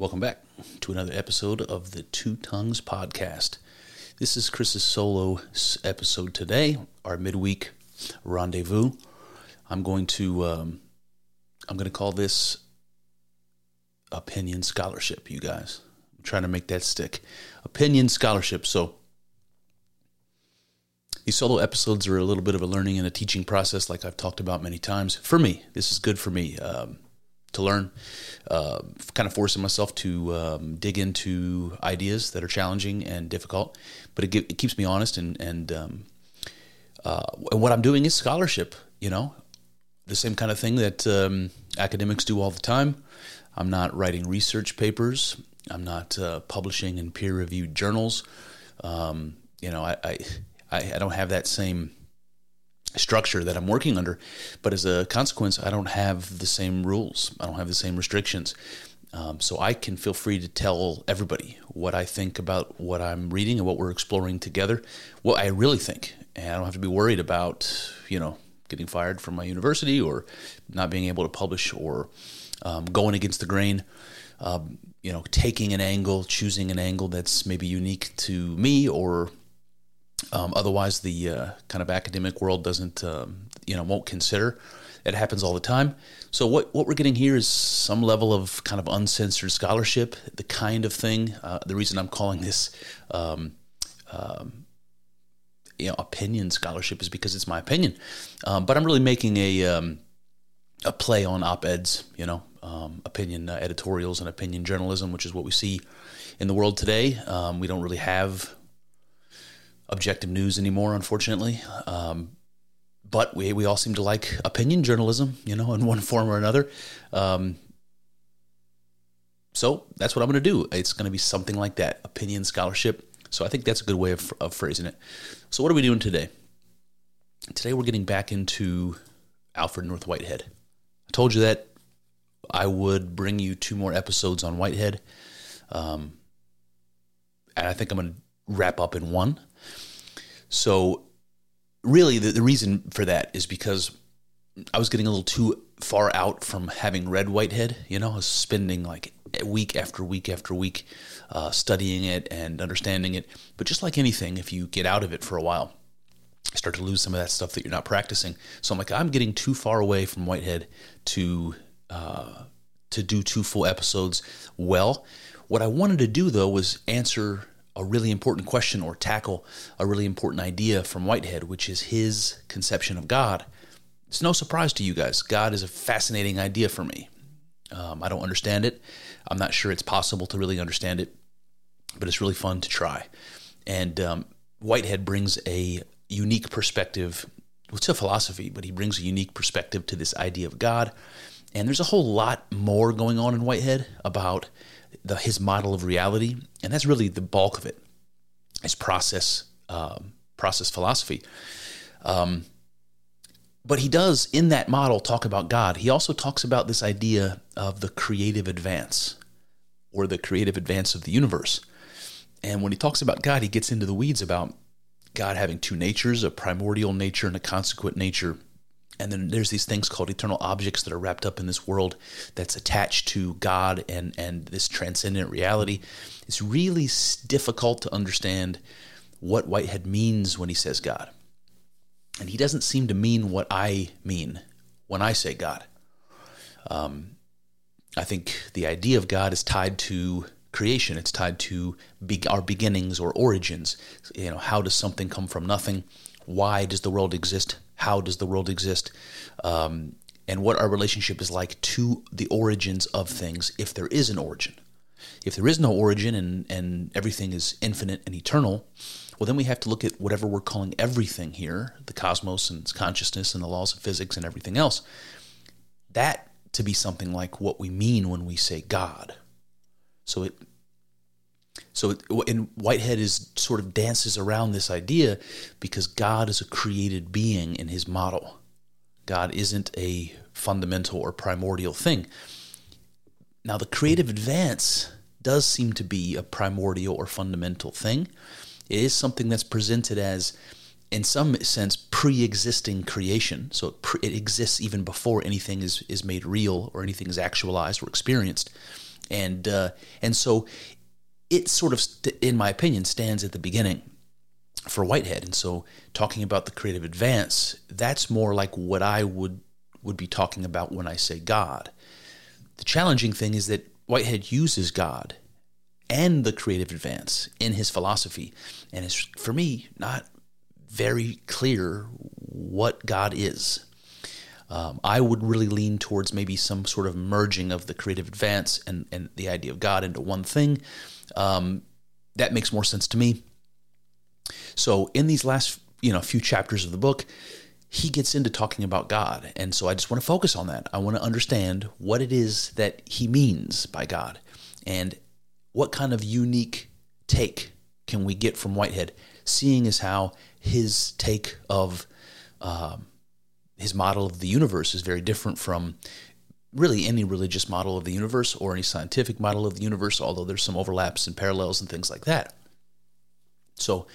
Welcome back to another episode of the Two Tongues Podcast. This is Chris's solo episode today, our midweek rendezvous. I'm going to um, I'm going to call this opinion scholarship. You guys, I'm trying to make that stick. Opinion scholarship. So these solo episodes are a little bit of a learning and a teaching process, like I've talked about many times. For me, this is good for me. Um, to learn, uh, kind of forcing myself to um, dig into ideas that are challenging and difficult, but it, it keeps me honest and and, um, uh, and what I'm doing is scholarship. You know, the same kind of thing that um, academics do all the time. I'm not writing research papers. I'm not uh, publishing in peer-reviewed journals. Um, you know, I, I I don't have that same structure that I'm working under. But as a consequence, I don't have the same rules, I don't have the same restrictions. Um, so I can feel free to tell everybody what I think about what I'm reading and what we're exploring together, what I really think. And I don't have to be worried about, you know, getting fired from my university or not being able to publish or um, going against the grain. Um, you know, taking an angle, choosing an angle that's maybe unique to me or um, otherwise, the uh, kind of academic world doesn't, um, you know, won't consider. It happens all the time. So what what we're getting here is some level of kind of uncensored scholarship, the kind of thing. Uh, the reason I'm calling this, um, um, you know, opinion scholarship is because it's my opinion. Um, but I'm really making a um, a play on op eds, you know, um, opinion uh, editorials and opinion journalism, which is what we see in the world today. Um, we don't really have objective news anymore, unfortunately. Um, but we, we all seem to like opinion journalism, you know, in one form or another. Um, so that's what I'm going to do. It's going to be something like that opinion scholarship. So I think that's a good way of, of phrasing it. So, what are we doing today? Today, we're getting back into Alfred North Whitehead. I told you that I would bring you two more episodes on Whitehead. Um, and I think I'm going to wrap up in one. So, really, the, the reason for that is because I was getting a little too far out from having read Whitehead. You know, I was spending like week after week after week uh, studying it and understanding it. But just like anything, if you get out of it for a while, you start to lose some of that stuff that you're not practicing. So I'm like, I'm getting too far away from Whitehead to uh, to do two full episodes well. What I wanted to do though was answer a really important question or tackle a really important idea from Whitehead, which is his conception of God. It's no surprise to you guys. God is a fascinating idea for me. Um, I don't understand it. I'm not sure it's possible to really understand it, but it's really fun to try. And um, Whitehead brings a unique perspective. It's a philosophy, but he brings a unique perspective to this idea of God. And there's a whole lot more going on in Whitehead about the, his model of reality, and that's really the bulk of it. His process um, process philosophy. Um, but he does in that model talk about God. He also talks about this idea of the creative advance or the creative advance of the universe. And when he talks about God, he gets into the weeds about God having two natures, a primordial nature and a consequent nature, and then there's these things called eternal objects that are wrapped up in this world that's attached to God and and this transcendent reality. It's really difficult to understand what Whitehead means when he says God. And he doesn't seem to mean what I mean when I say God. Um, I think the idea of God is tied to creation. It's tied to be, our beginnings or origins. You know, how does something come from nothing? Why does the world exist? How does the world exist? Um, and what our relationship is like to the origins of things if there is an origin. If there is no origin and, and everything is infinite and eternal, well, then we have to look at whatever we're calling everything here the cosmos and its consciousness and the laws of physics and everything else. That to be something like what we mean when we say God. So it so and Whitehead is sort of dances around this idea because God is a created being in his model. God isn't a fundamental or primordial thing. Now the creative advance does seem to be a primordial or fundamental thing. It is something that's presented as in some sense pre-existing creation so it, pre- it, exists even before anything is, is made real or anything is actualized or experienced and uh, and so it sort of in my opinion stands at the beginning for whitehead and so talking about the creative advance that's more like what i would would be talking about when i say god the challenging thing is that whitehead uses god and the creative advance in his philosophy and it's for me not very clear what God is. Um, I would really lean towards maybe some sort of merging of the creative advance and, and the idea of God into one thing. Um, that makes more sense to me. So in these last you know few chapters of the book, he gets into talking about God, and so I just want to focus on that. I want to understand what it is that he means by God, and what kind of unique take can we get from Whitehead, seeing as how his take of um, his model of the universe is very different from really any religious model of the universe or any scientific model of the universe, although there's some overlaps and parallels and things like that. So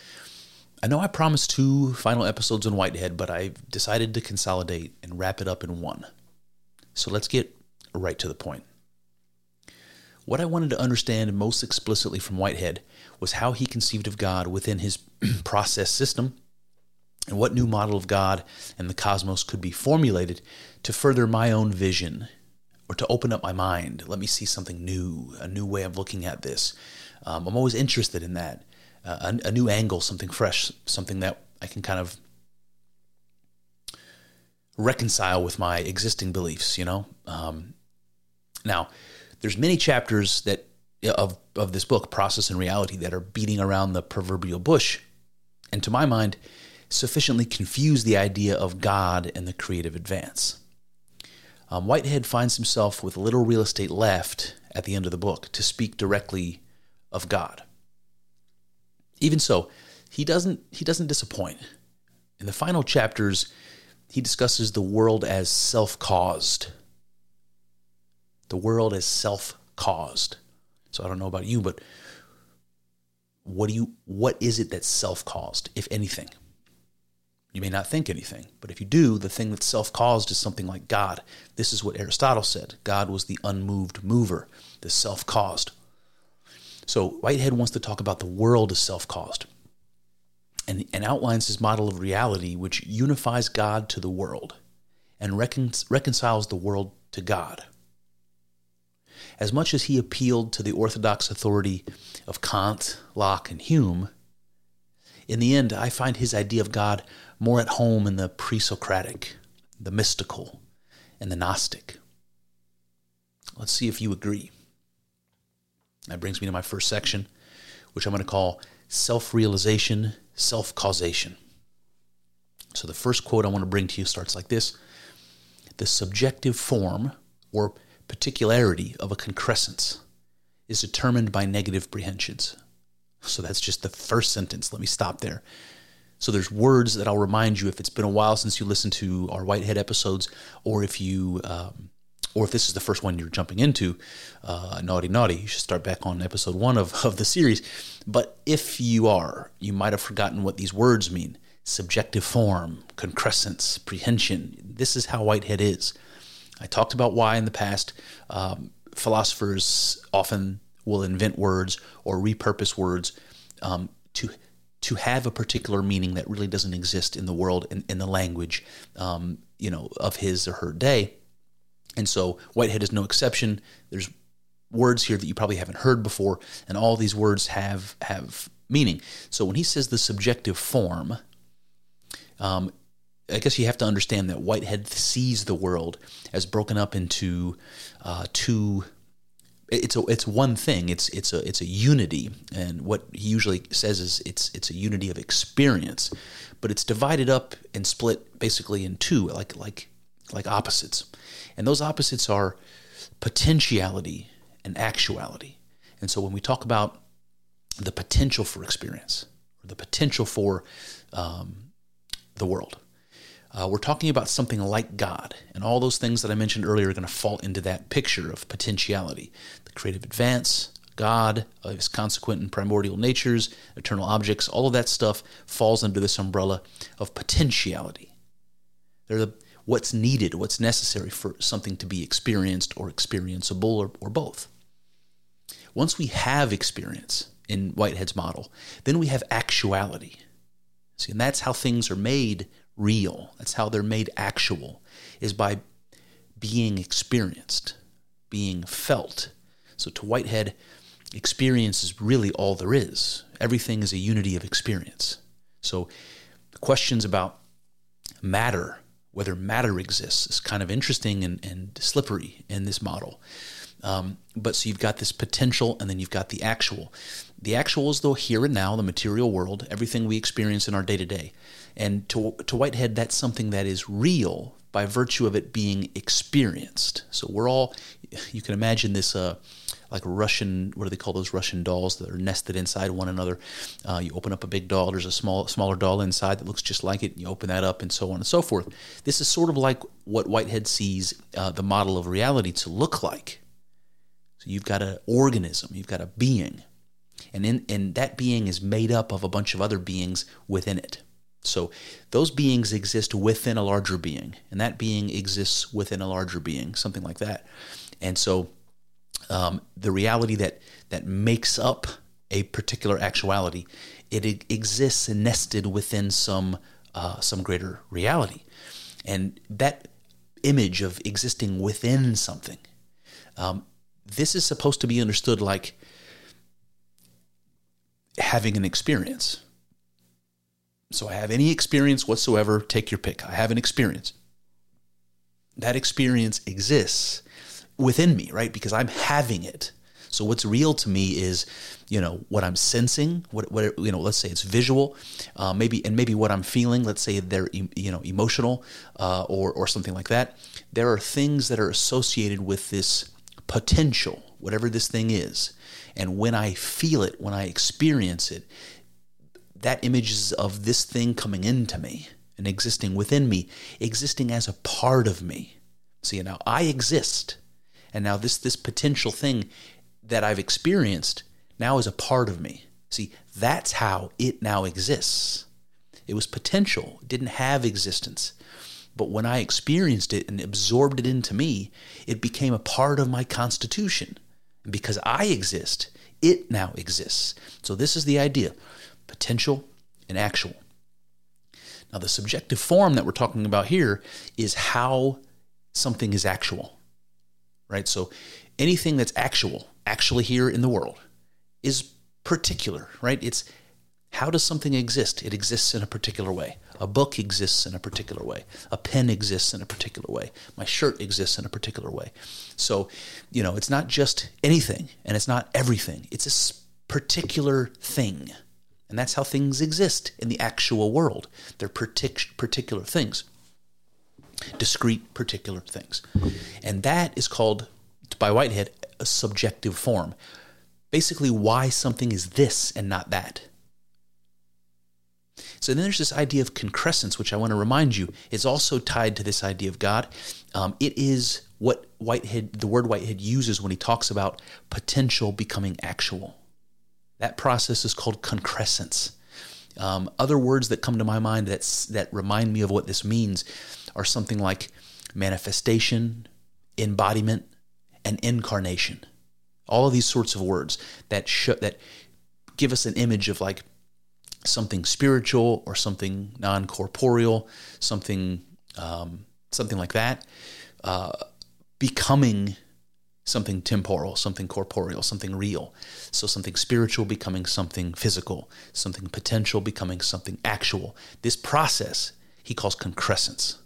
I know I promised two final episodes on Whitehead, but I've decided to consolidate and wrap it up in one. So let's get right to the point. What I wanted to understand most explicitly from Whitehead was how he conceived of God within his process system and what new model of God and the cosmos could be formulated to further my own vision or to open up my mind. Let me see something new, a new way of looking at this. Um, I'm always interested in that. Uh, a, a new angle, something fresh, something that I can kind of reconcile with my existing beliefs, you know? Um, now, there's many chapters that of of this book, Process and Reality, that are beating around the proverbial bush, and to my mind, sufficiently confuse the idea of God and the creative advance. Um, Whitehead finds himself with little real estate left at the end of the book to speak directly of God. Even so, he doesn't he doesn't disappoint. In the final chapters, he discusses the world as self-caused. The world as self-caused. So I don't know about you, but what do you what is it that's self-caused, if anything? You may not think anything, but if you do, the thing that's self-caused is something like God. This is what Aristotle said. God was the unmoved mover, the self-caused. So Whitehead wants to talk about the world as self-caused. And, and outlines his model of reality, which unifies God to the world and recon, reconciles the world to God as much as he appealed to the orthodox authority of Kant, Locke, and Hume, in the end, I find his idea of God more at home in the pre Socratic, the mystical, and the Gnostic. Let's see if you agree. That brings me to my first section, which I'm going to call self realization, self causation. So the first quote I want to bring to you starts like this The subjective form, or particularity of a concrescence is determined by negative prehensions. So that's just the first sentence. Let me stop there. So there's words that I'll remind you if it's been a while since you listened to our Whitehead episodes, or if you, um, or if this is the first one you're jumping into, uh, naughty naughty, you should start back on episode one of, of the series. But if you are, you might have forgotten what these words mean: subjective form, concrescence, prehension. This is how Whitehead is. I talked about why in the past. Um, philosophers often will invent words or repurpose words um, to have a particular meaning that really doesn't exist in the world in, in the language um, you know of his or her day and so whitehead is no exception there's words here that you probably haven't heard before, and all these words have have meaning. So when he says the subjective form, um, I guess you have to understand that Whitehead sees the world as broken up into uh, two. It's a it's one thing. It's it's a it's a unity, and what he usually says is it's it's a unity of experience, but it's divided up and split basically in two, like like like opposites, and those opposites are potentiality and actuality. And so when we talk about the potential for experience, or the potential for um, the world, uh, we're talking about something like God. And all those things that I mentioned earlier are going to fall into that picture of potentiality the creative advance, God, his consequent and primordial natures, eternal objects, all of that stuff falls under this umbrella of potentiality. They're the, what's needed, what's necessary for something to be experienced or experienceable or, or both. Once we have experience in Whitehead's model, then we have actuality. See, and that's how things are made real. That's how they're made actual, is by being experienced, being felt. So to Whitehead, experience is really all there is. Everything is a unity of experience. So the questions about matter, whether matter exists, is kind of interesting and, and slippery in this model. Um, but so you've got this potential and then you've got the actual. The actual is the here and now, the material world, everything we experience in our day to day. And to, to Whitehead, that's something that is real by virtue of it being experienced. So we're all, you can imagine this uh, like Russian, what do they call those Russian dolls that are nested inside one another? Uh, you open up a big doll, there's a small, smaller doll inside that looks just like it, and you open that up, and so on and so forth. This is sort of like what Whitehead sees uh, the model of reality to look like. So you've got an organism, you've got a being, and in, and that being is made up of a bunch of other beings within it. So those beings exist within a larger being, and that being exists within a larger being, something like that. And so um, the reality that that makes up a particular actuality, it exists nested within some uh, some greater reality, and that image of existing within something. Um, this is supposed to be understood like having an experience so I have any experience whatsoever, take your pick. I have an experience. That experience exists within me, right? Because I'm having it. So what's real to me is, you know, what I'm sensing. What, what you know, let's say it's visual, uh, maybe, and maybe what I'm feeling. Let's say they're, you know, emotional, uh, or or something like that. There are things that are associated with this potential, whatever this thing is, and when I feel it, when I experience it, that image is of this thing coming into me and existing within me, existing as a part of me. See, now I exist, and now this this potential thing that I've experienced now is a part of me. See, that's how it now exists. It was potential, didn't have existence. But when I experienced it and absorbed it into me, it became a part of my constitution. And because I exist, it now exists. So this is the idea potential, and actual. Now, the subjective form that we're talking about here is how something is actual, right? So, anything that's actual, actually here in the world, is particular, right? It's how does something exist? It exists in a particular way. A book exists in a particular way. A pen exists in a particular way. My shirt exists in a particular way. So, you know, it's not just anything and it's not everything. It's a particular thing. And that's how things exist in the actual world. They're partic- particular things, discrete, particular things. And that is called, by Whitehead, a subjective form. Basically, why something is this and not that. So then there's this idea of concrescence, which I want to remind you is also tied to this idea of God. Um, it is what Whitehead, the word Whitehead uses when he talks about potential becoming actual. That process is called concrescence. Um, other words that come to my mind that's, that remind me of what this means are something like manifestation, embodiment, and incarnation. All of these sorts of words that sh- that give us an image of like something spiritual or something non corporeal, something um, something like that, uh, becoming something temporal, something corporeal, something real. So something spiritual becoming something physical, something potential becoming something actual. This process he calls concrescence.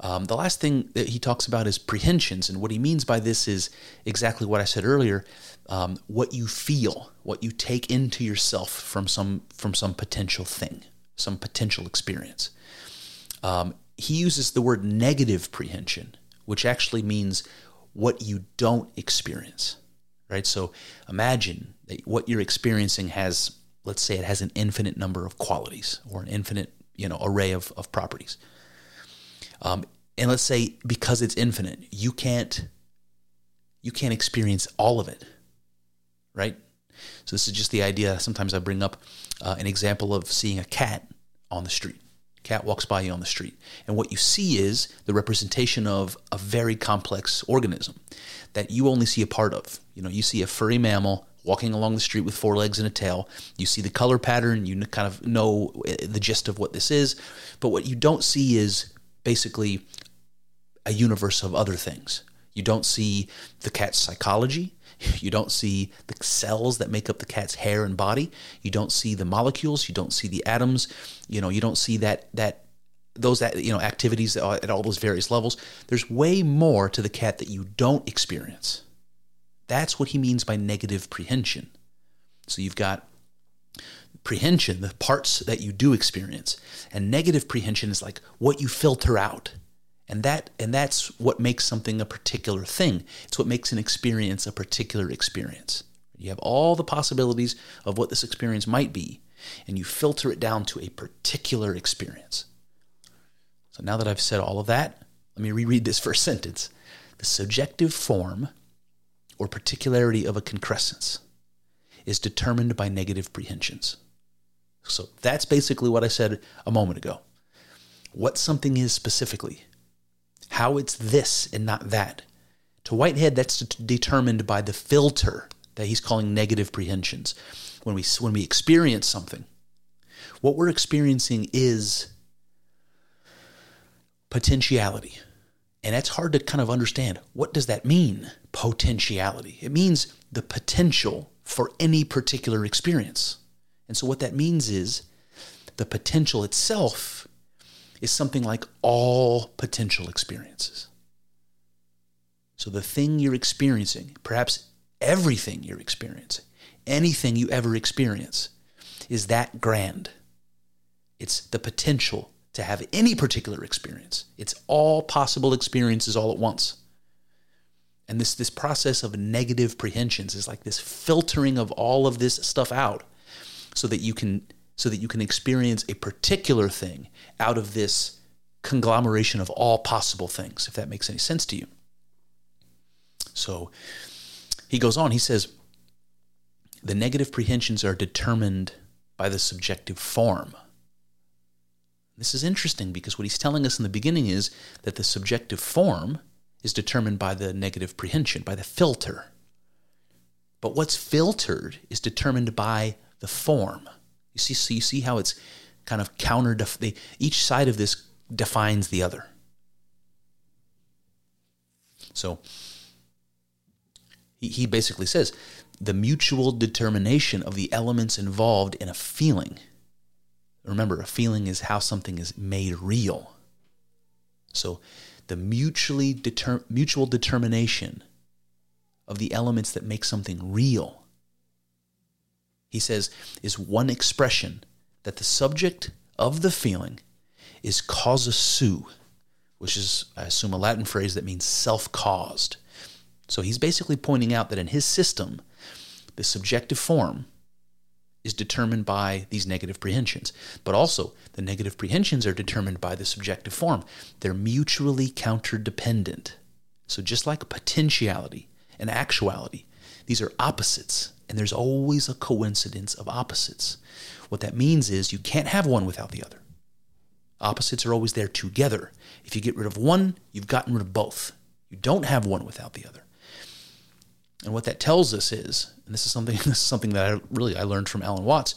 Um, the last thing that he talks about is prehensions, and what he means by this is exactly what I said earlier: um, what you feel, what you take into yourself from some from some potential thing, some potential experience. Um, he uses the word negative prehension, which actually means what you don't experience, right? So imagine that what you're experiencing has, let's say, it has an infinite number of qualities or an infinite, you know, array of, of properties. Um, and let's say because it's infinite, you can't you can't experience all of it, right? So this is just the idea. Sometimes I bring up uh, an example of seeing a cat on the street. Cat walks by you on the street, and what you see is the representation of a very complex organism that you only see a part of. You know, you see a furry mammal walking along the street with four legs and a tail. You see the color pattern, you kind of know uh, the gist of what this is, but what you don't see is basically a universe of other things. You don't see the cat's psychology. You don't see the cells that make up the cat's hair and body. You don't see the molecules. You don't see the atoms. You know, you don't see that that those you know activities at all those various levels. There's way more to the cat that you don't experience. That's what he means by negative prehension. So you've got prehension, the parts that you do experience, and negative prehension is like what you filter out. And that and that's what makes something a particular thing. It's what makes an experience a particular experience. You have all the possibilities of what this experience might be, and you filter it down to a particular experience. So now that I've said all of that, let me reread this first sentence. The subjective form or particularity of a concrescence is determined by negative prehensions. So that's basically what I said a moment ago. What something is specifically how it's this and not that. To Whitehead, that's determined by the filter that he's calling negative prehensions. When we, when we experience something, what we're experiencing is potentiality. And that's hard to kind of understand. What does that mean, potentiality? It means the potential for any particular experience. And so, what that means is the potential itself is something like all potential experiences. So the thing you're experiencing, perhaps everything you're experiencing, anything you ever experience, is that grand. It's the potential to have any particular experience. It's all possible experiences all at once. And this, this process of negative prehensions is like this filtering of all of this stuff out so that you can so that you can experience a particular thing out of this conglomeration of all possible things, if that makes any sense to you. So he goes on, he says, the negative prehensions are determined by the subjective form. This is interesting because what he's telling us in the beginning is that the subjective form is determined by the negative prehension, by the filter. But what's filtered is determined by the form. You see, so you see how it's kind of counter. They, each side of this defines the other. So he, he basically says the mutual determination of the elements involved in a feeling. Remember, a feeling is how something is made real. So the mutually deter, mutual determination of the elements that make something real he says, is one expression that the subject of the feeling is causa sui, which is, I assume, a Latin phrase that means self caused. So he's basically pointing out that in his system, the subjective form is determined by these negative prehensions. But also, the negative prehensions are determined by the subjective form. They're mutually counterdependent. So, just like potentiality and actuality, these are opposites and there's always a coincidence of opposites. What that means is you can't have one without the other. Opposites are always there together. If you get rid of one, you've gotten rid of both. You don't have one without the other. And what that tells us is, and this is something this is something that I really I learned from Alan Watts,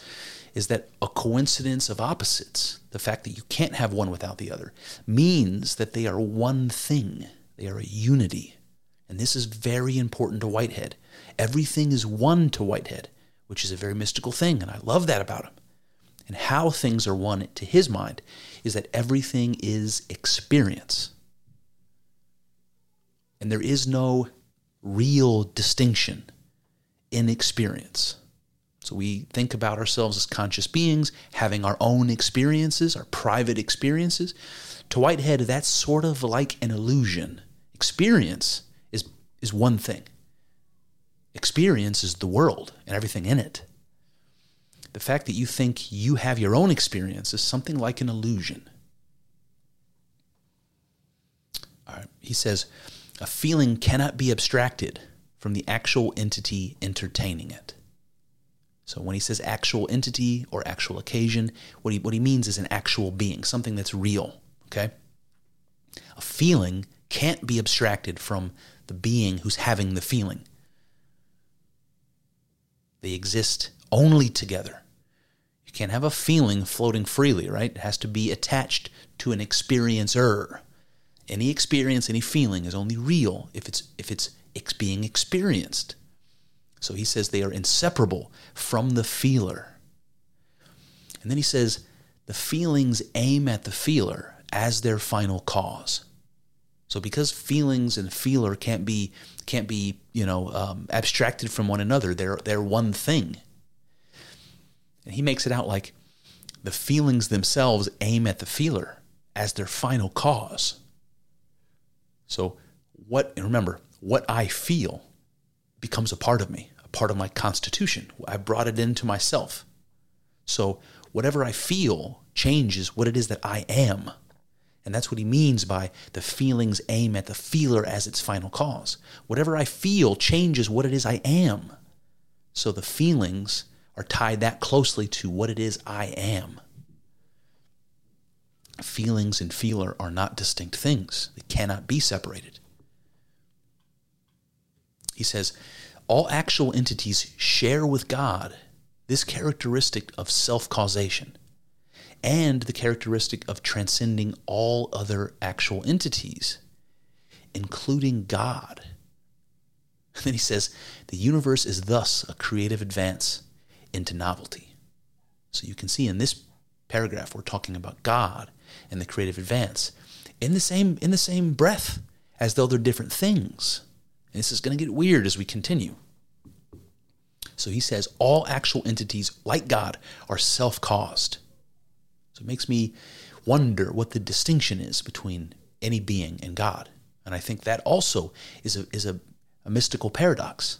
is that a coincidence of opposites, the fact that you can't have one without the other, means that they are one thing. They are a unity. And this is very important to Whitehead. Everything is one to Whitehead, which is a very mystical thing, and I love that about him. And how things are one to his mind is that everything is experience. And there is no real distinction in experience. So we think about ourselves as conscious beings, having our own experiences, our private experiences. To Whitehead, that's sort of like an illusion. Experience is, is one thing, experience is the world and everything in it. The fact that you think you have your own experience is something like an illusion. All right. He says, a feeling cannot be abstracted from the actual entity entertaining it. So when he says actual entity or actual occasion, what he, what he means is an actual being, something that's real, okay? A feeling can't be abstracted from the being who's having the feeling. They exist only together. You can't have a feeling floating freely, right? It has to be attached to an experiencer. Any experience, any feeling is only real if it's if it's being experienced. So he says they are inseparable from the feeler. And then he says the feelings aim at the feeler as their final cause. So because feelings and feeler can't be can't be you know um, abstracted from one another, they're they're one thing. And he makes it out like the feelings themselves aim at the feeler as their final cause. So, what, and remember, what I feel becomes a part of me, a part of my constitution. I brought it into myself. So, whatever I feel changes what it is that I am. And that's what he means by the feelings aim at the feeler as its final cause. Whatever I feel changes what it is I am. So the feelings are tied that closely to what it is I am feelings and feeler are not distinct things, they cannot be separated. He says, all actual entities share with God this characteristic of self causation and the characteristic of transcending all other actual entities, including God. And then he says, the universe is thus a creative advance into novelty. So you can see in this paragraph, we're talking about God and the creative advance in the same in the same breath as though they're different things. And this is going to get weird as we continue. So he says all actual entities like God are self-caused. So it makes me wonder what the distinction is between any being and God. And I think that also is a is a, a mystical paradox.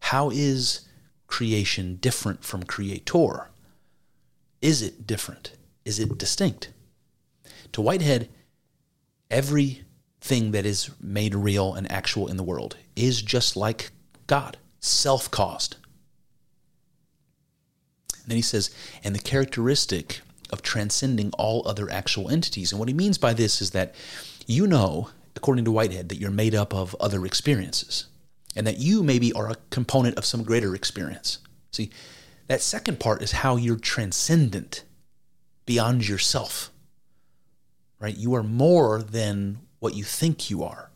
How is creation different from creator? Is it different? Is it distinct? To Whitehead, everything that is made real and actual in the world is just like God, self caused. Then he says, and the characteristic of transcending all other actual entities. And what he means by this is that you know, according to Whitehead, that you're made up of other experiences and that you maybe are a component of some greater experience. See, that second part is how you're transcendent beyond yourself right? You are more than what you think you are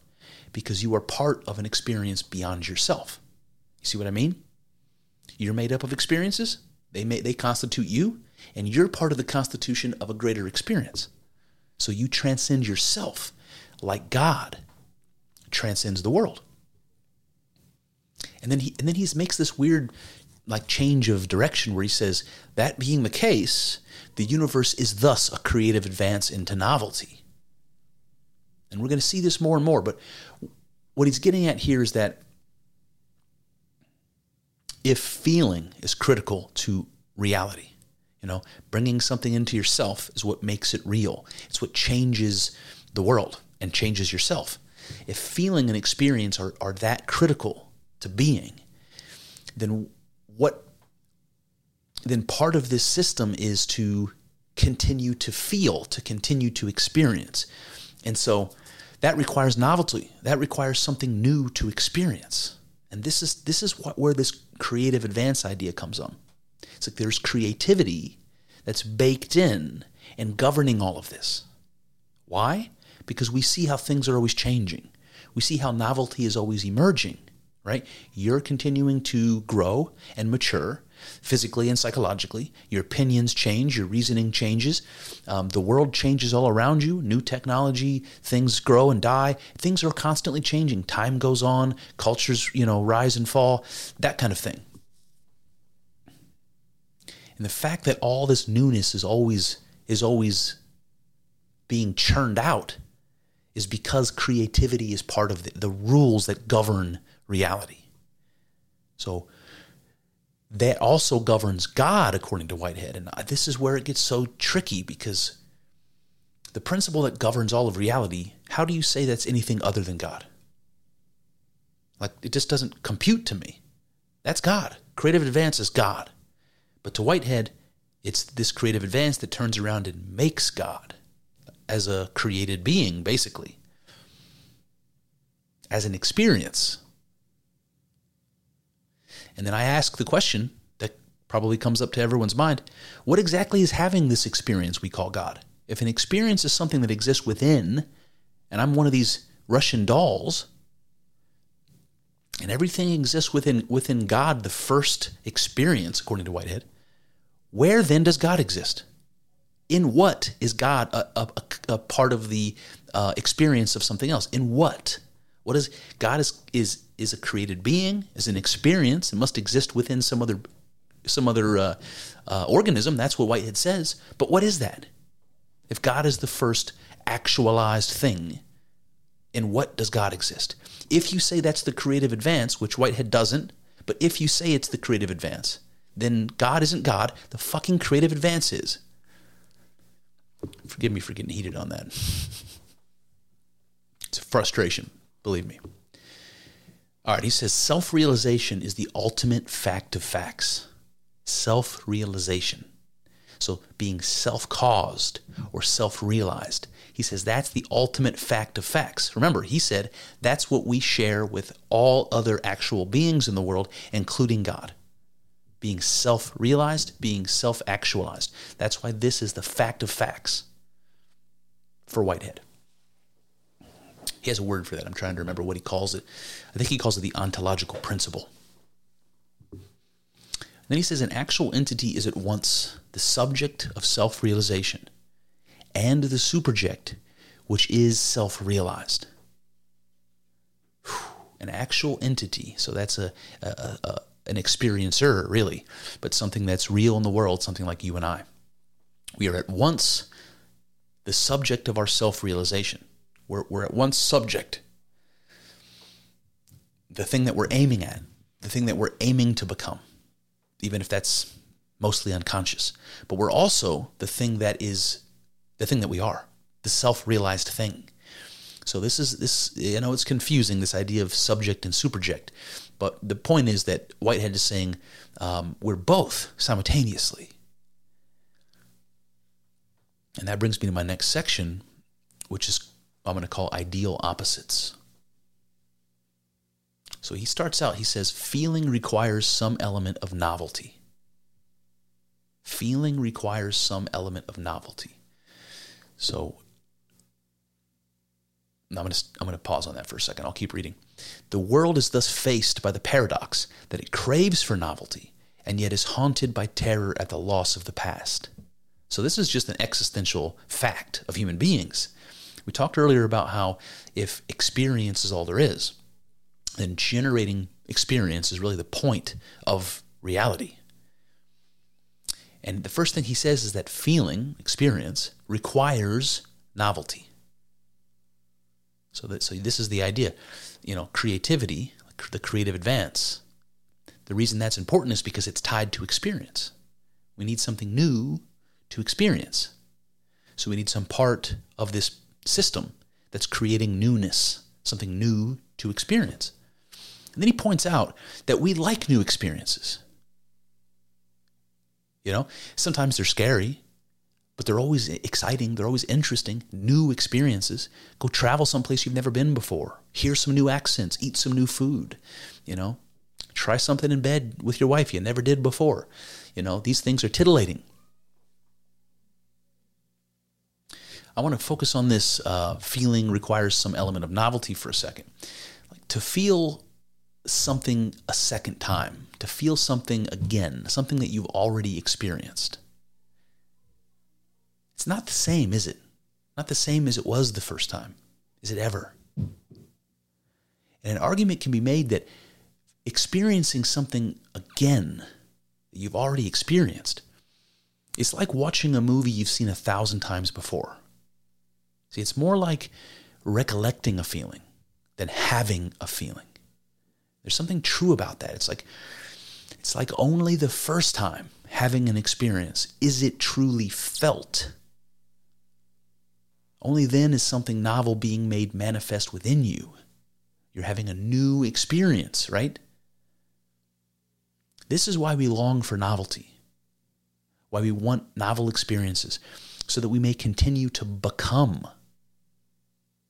because you are part of an experience beyond yourself. You see what I mean? You're made up of experiences. They may, they constitute you, and you're part of the constitution of a greater experience. So you transcend yourself like God transcends the world. And then he and then he makes this weird like change of direction where he says that being the case, the universe is thus a creative advance into novelty. And we're going to see this more and more, but what he's getting at here is that if feeling is critical to reality, you know, bringing something into yourself is what makes it real. It's what changes the world and changes yourself. If feeling and experience are, are that critical to being, then what then part of this system is to continue to feel, to continue to experience. And so that requires novelty. That requires something new to experience. And this is this is what, where this creative advance idea comes on. It's like there's creativity that's baked in and governing all of this. Why? Because we see how things are always changing. we see how novelty is always emerging, right? You're continuing to grow and mature physically and psychologically. Your opinions change, your reasoning changes. Um, the world changes all around you. New technology, things grow and die. Things are constantly changing. Time goes on, cultures, you know, rise and fall, that kind of thing. And the fact that all this newness is always is always being churned out is because creativity is part of the, the rules that govern reality. So that also governs God, according to Whitehead. And this is where it gets so tricky because the principle that governs all of reality, how do you say that's anything other than God? Like, it just doesn't compute to me. That's God. Creative advance is God. But to Whitehead, it's this creative advance that turns around and makes God as a created being, basically, as an experience. And then I ask the question that probably comes up to everyone's mind what exactly is having this experience we call God? If an experience is something that exists within, and I'm one of these Russian dolls, and everything exists within within God, the first experience, according to Whitehead, where then does God exist? In what is God a, a, a part of the uh, experience of something else? In what? What is God is is is a created being, is an experience, it must exist within some other some other uh, uh, organism. That's what Whitehead says. But what is that? If God is the first actualized thing, in what does God exist? If you say that's the creative advance, which Whitehead doesn't, but if you say it's the creative advance, then God isn't God. The fucking creative advance is. Forgive me for getting heated on that. it's a frustration, believe me. All right, he says self realization is the ultimate fact of facts. Self realization. So being self caused or self realized. He says that's the ultimate fact of facts. Remember, he said that's what we share with all other actual beings in the world, including God. Being self realized, being self actualized. That's why this is the fact of facts for Whitehead. He has a word for that. I'm trying to remember what he calls it. I think he calls it the ontological principle. Then he says an actual entity is at once the subject of self realization and the superject, which is self realized. An actual entity, so that's a, a, a, an experiencer, really, but something that's real in the world, something like you and I. We are at once the subject of our self realization we're, we're at once subject. The thing that we're aiming at, the thing that we're aiming to become, even if that's mostly unconscious. But we're also the thing that is the thing that we are, the self-realized thing. So this is this you know it's confusing this idea of subject and superject, but the point is that Whitehead is saying um, we're both simultaneously, and that brings me to my next section, which is I'm going to call ideal opposites. So he starts out, he says, feeling requires some element of novelty. Feeling requires some element of novelty. So I'm going, to, I'm going to pause on that for a second. I'll keep reading. The world is thus faced by the paradox that it craves for novelty and yet is haunted by terror at the loss of the past. So, this is just an existential fact of human beings we talked earlier about how if experience is all there is, then generating experience is really the point of reality. And the first thing he says is that feeling, experience, requires novelty. So that so this is the idea, you know, creativity, the creative advance. The reason that's important is because it's tied to experience. We need something new to experience. So we need some part of this system that's creating newness, something new to experience. And then he points out that we like new experiences. You know, sometimes they're scary, but they're always exciting. They're always interesting. New experiences. Go travel someplace you've never been before. Hear some new accents. Eat some new food. You know, try something in bed with your wife you never did before. You know, these things are titillating. I want to focus on this uh, feeling requires some element of novelty for a second. Like to feel something a second time, to feel something again, something that you've already experienced. It's not the same, is it? Not the same as it was the first time. Is it ever? And an argument can be made that experiencing something again that you've already experienced it's like watching a movie you've seen a thousand times before. See, it's more like recollecting a feeling than having a feeling. There's something true about that. It's like it's like only the first time having an experience is it truly felt. Only then is something novel being made manifest within you. You're having a new experience, right? This is why we long for novelty, why we want novel experiences, so that we may continue to become,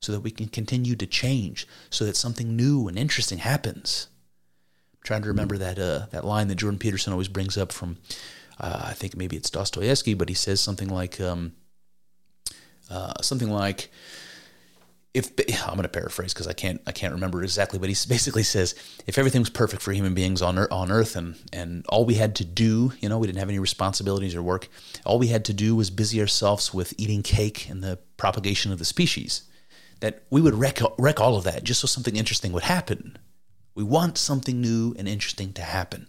so that we can continue to change, so that something new and interesting happens. I'm trying to remember that uh, that line that Jordan Peterson always brings up from, uh, I think maybe it's Dostoevsky, but he says something like, um, uh, something like, if I'm going to paraphrase because I can't I can't remember exactly, but he basically says if everything was perfect for human beings on earth, on Earth and and all we had to do, you know, we didn't have any responsibilities or work, all we had to do was busy ourselves with eating cake and the propagation of the species, that we would wreck wreck all of that just so something interesting would happen. We want something new and interesting to happen.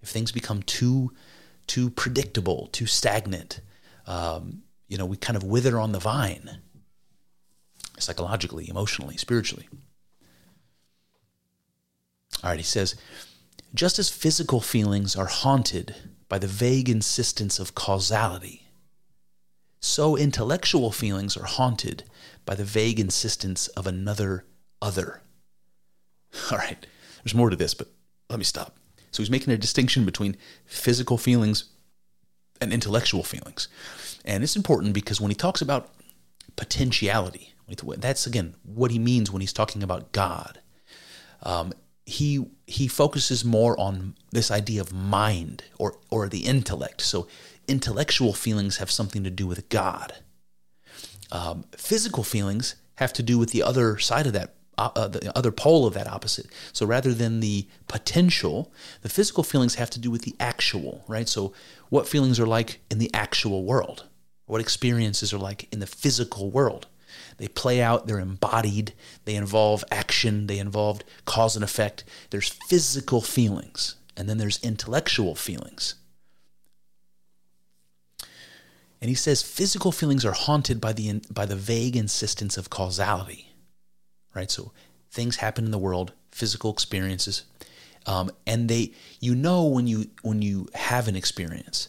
If things become too too predictable, too stagnant, um, you know, we kind of wither on the vine psychologically, emotionally, spiritually. All right, he says, just as physical feelings are haunted by the vague insistence of causality, so intellectual feelings are haunted by the vague insistence of another other. All right, there's more to this, but let me stop. So he's making a distinction between physical feelings and intellectual feelings. And it's important because when he talks about potentiality, that's again what he means when he's talking about God. Um, he he focuses more on this idea of mind or or the intellect. So intellectual feelings have something to do with God. Um, physical feelings have to do with the other side of that, uh, uh, the other pole of that opposite. So rather than the potential, the physical feelings have to do with the actual, right? So what feelings are like in the actual world, what experiences are like in the physical world. They play out, they're embodied, they involve action, they involve cause and effect. There's physical feelings, and then there's intellectual feelings. And he says physical feelings are haunted by the by the vague insistence of causality. Right? So things happen in the world, physical experiences, um, and they you know when you when you have an experience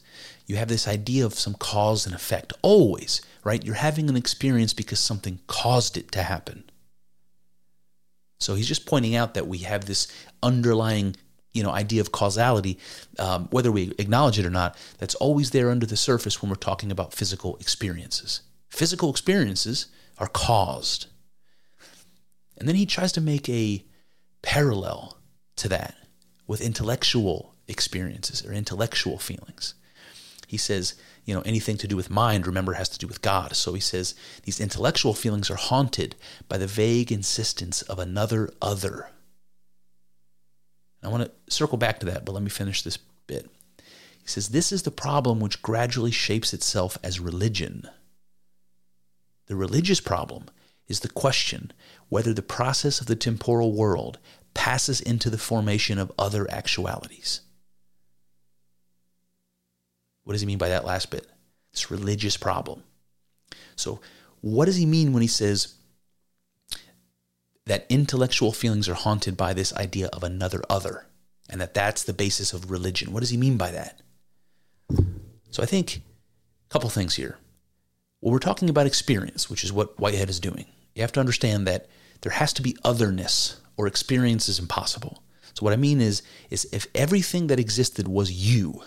you have this idea of some cause and effect always, right? You're having an experience because something caused it to happen. So he's just pointing out that we have this underlying, you know, idea of causality, um, whether we acknowledge it or not. That's always there under the surface when we're talking about physical experiences. Physical experiences are caused, and then he tries to make a parallel to that with intellectual experiences or intellectual feelings he says, you know, anything to do with mind, remember, has to do with God. So he says these intellectual feelings are haunted by the vague insistence of another other. I want to circle back to that, but let me finish this bit. He says, This is the problem which gradually shapes itself as religion. The religious problem is the question whether the process of the temporal world passes into the formation of other actualities. What does he mean by that last bit? This religious problem. So, what does he mean when he says that intellectual feelings are haunted by this idea of another other and that that's the basis of religion? What does he mean by that? So, I think a couple things here. Well, we're talking about experience, which is what Whitehead is doing. You have to understand that there has to be otherness or experience is impossible. So what I mean is is if everything that existed was you,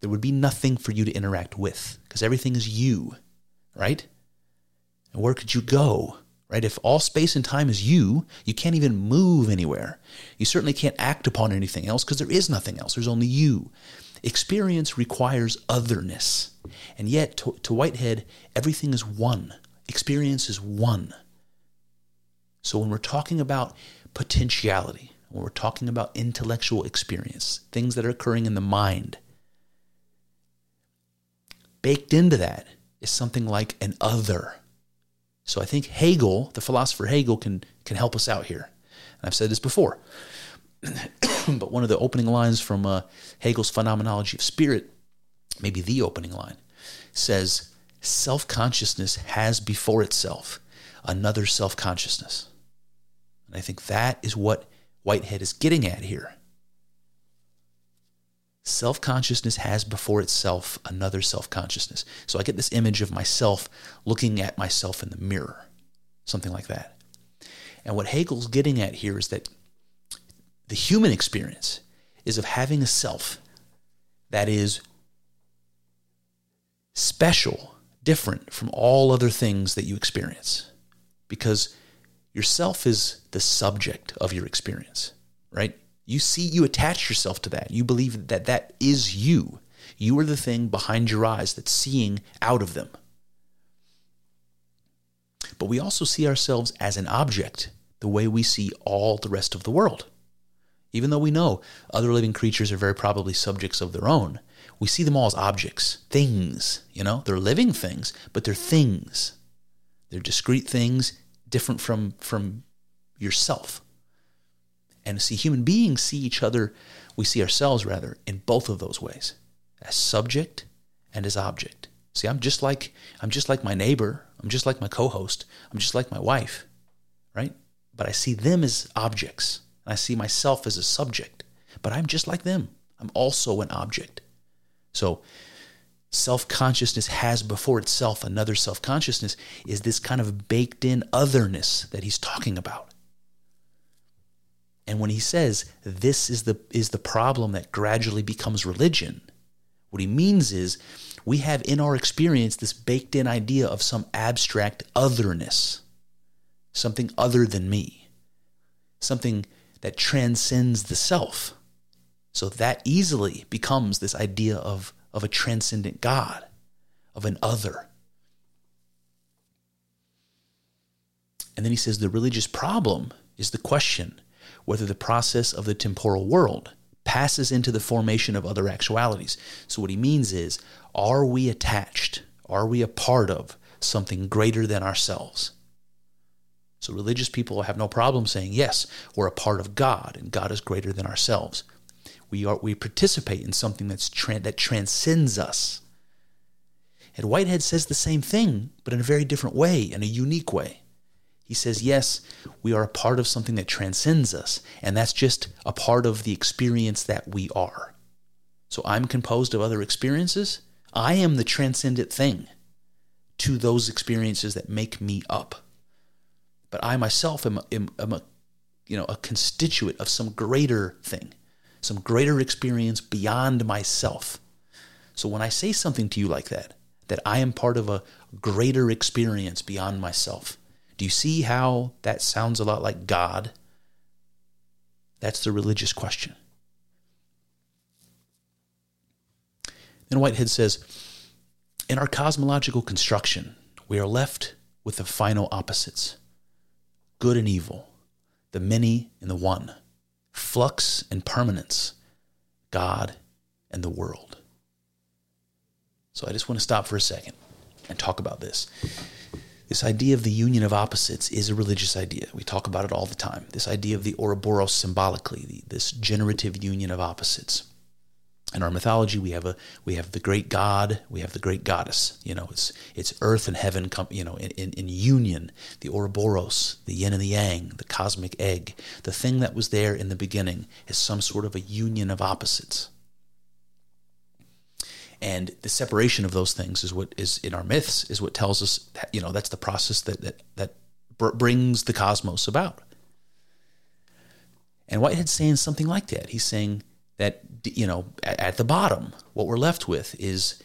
there would be nothing for you to interact with because everything is you, right? And where could you go, right? If all space and time is you, you can't even move anywhere. You certainly can't act upon anything else because there is nothing else. There's only you. Experience requires otherness. And yet, to, to Whitehead, everything is one. Experience is one. So when we're talking about potentiality, when we're talking about intellectual experience, things that are occurring in the mind, baked into that is something like an other. So I think Hegel, the philosopher Hegel, can, can help us out here. And I've said this before. but one of the opening lines from uh, Hegel's Phenomenology of Spirit, maybe the opening line, says, Self consciousness has before itself another self consciousness. And I think that is what Whitehead is getting at here. Self consciousness has before itself another self consciousness. So I get this image of myself looking at myself in the mirror, something like that. And what Hegel's getting at here is that the human experience is of having a self that is special, different from all other things that you experience. Because yourself is the subject of your experience, right? You see, you attach yourself to that. You believe that that is you. You are the thing behind your eyes that's seeing out of them. But we also see ourselves as an object, the way we see all the rest of the world. Even though we know other living creatures are very probably subjects of their own, we see them all as objects, things, you know? They're living things, but they're things. They're discrete things different from from yourself. And see human beings see each other, we see ourselves rather in both of those ways, as subject and as object. See, I'm just like I'm just like my neighbor, I'm just like my co-host, I'm just like my wife, right? But I see them as objects, and I see myself as a subject. But I'm just like them. I'm also an object. So self consciousness has before itself another self consciousness is this kind of baked in otherness that he's talking about. And when he says this is the, is the problem that gradually becomes religion, what he means is we have in our experience this baked in idea of some abstract otherness, something other than me, something that transcends the self. So that easily becomes this idea of of a transcendent God, of an other. And then he says the religious problem is the question whether the process of the temporal world passes into the formation of other actualities. So, what he means is, are we attached? Are we a part of something greater than ourselves? So, religious people have no problem saying, yes, we're a part of God, and God is greater than ourselves. We are we participate in something that's tra- that transcends us. And Whitehead says the same thing, but in a very different way, in a unique way. He says, yes, we are a part of something that transcends us, and that's just a part of the experience that we are. So I'm composed of other experiences. I am the transcendent thing to those experiences that make me up. But I myself am, am, am a, you know, a constituent of some greater thing some greater experience beyond myself. So when I say something to you like that, that I am part of a greater experience beyond myself, do you see how that sounds a lot like God? That's the religious question. Then Whitehead says In our cosmological construction, we are left with the final opposites good and evil, the many and the one flux and permanence, God and the world. So I just want to stop for a second and talk about this. This idea of the union of opposites is a religious idea. We talk about it all the time. This idea of the Ouroboros symbolically, this generative union of opposites. In our mythology we have a we have the great god we have the great goddess. You know it's it's earth and heaven come you know in, in, in union. The ouroboros the yin and the yang the cosmic egg. The thing that was there in the beginning is some sort of a union of opposites and the separation of those things is what is in our myths is what tells us that you know that's the process that that that brings the cosmos about. And whitehead's saying something like that. He's saying that you know at the bottom what we're left with is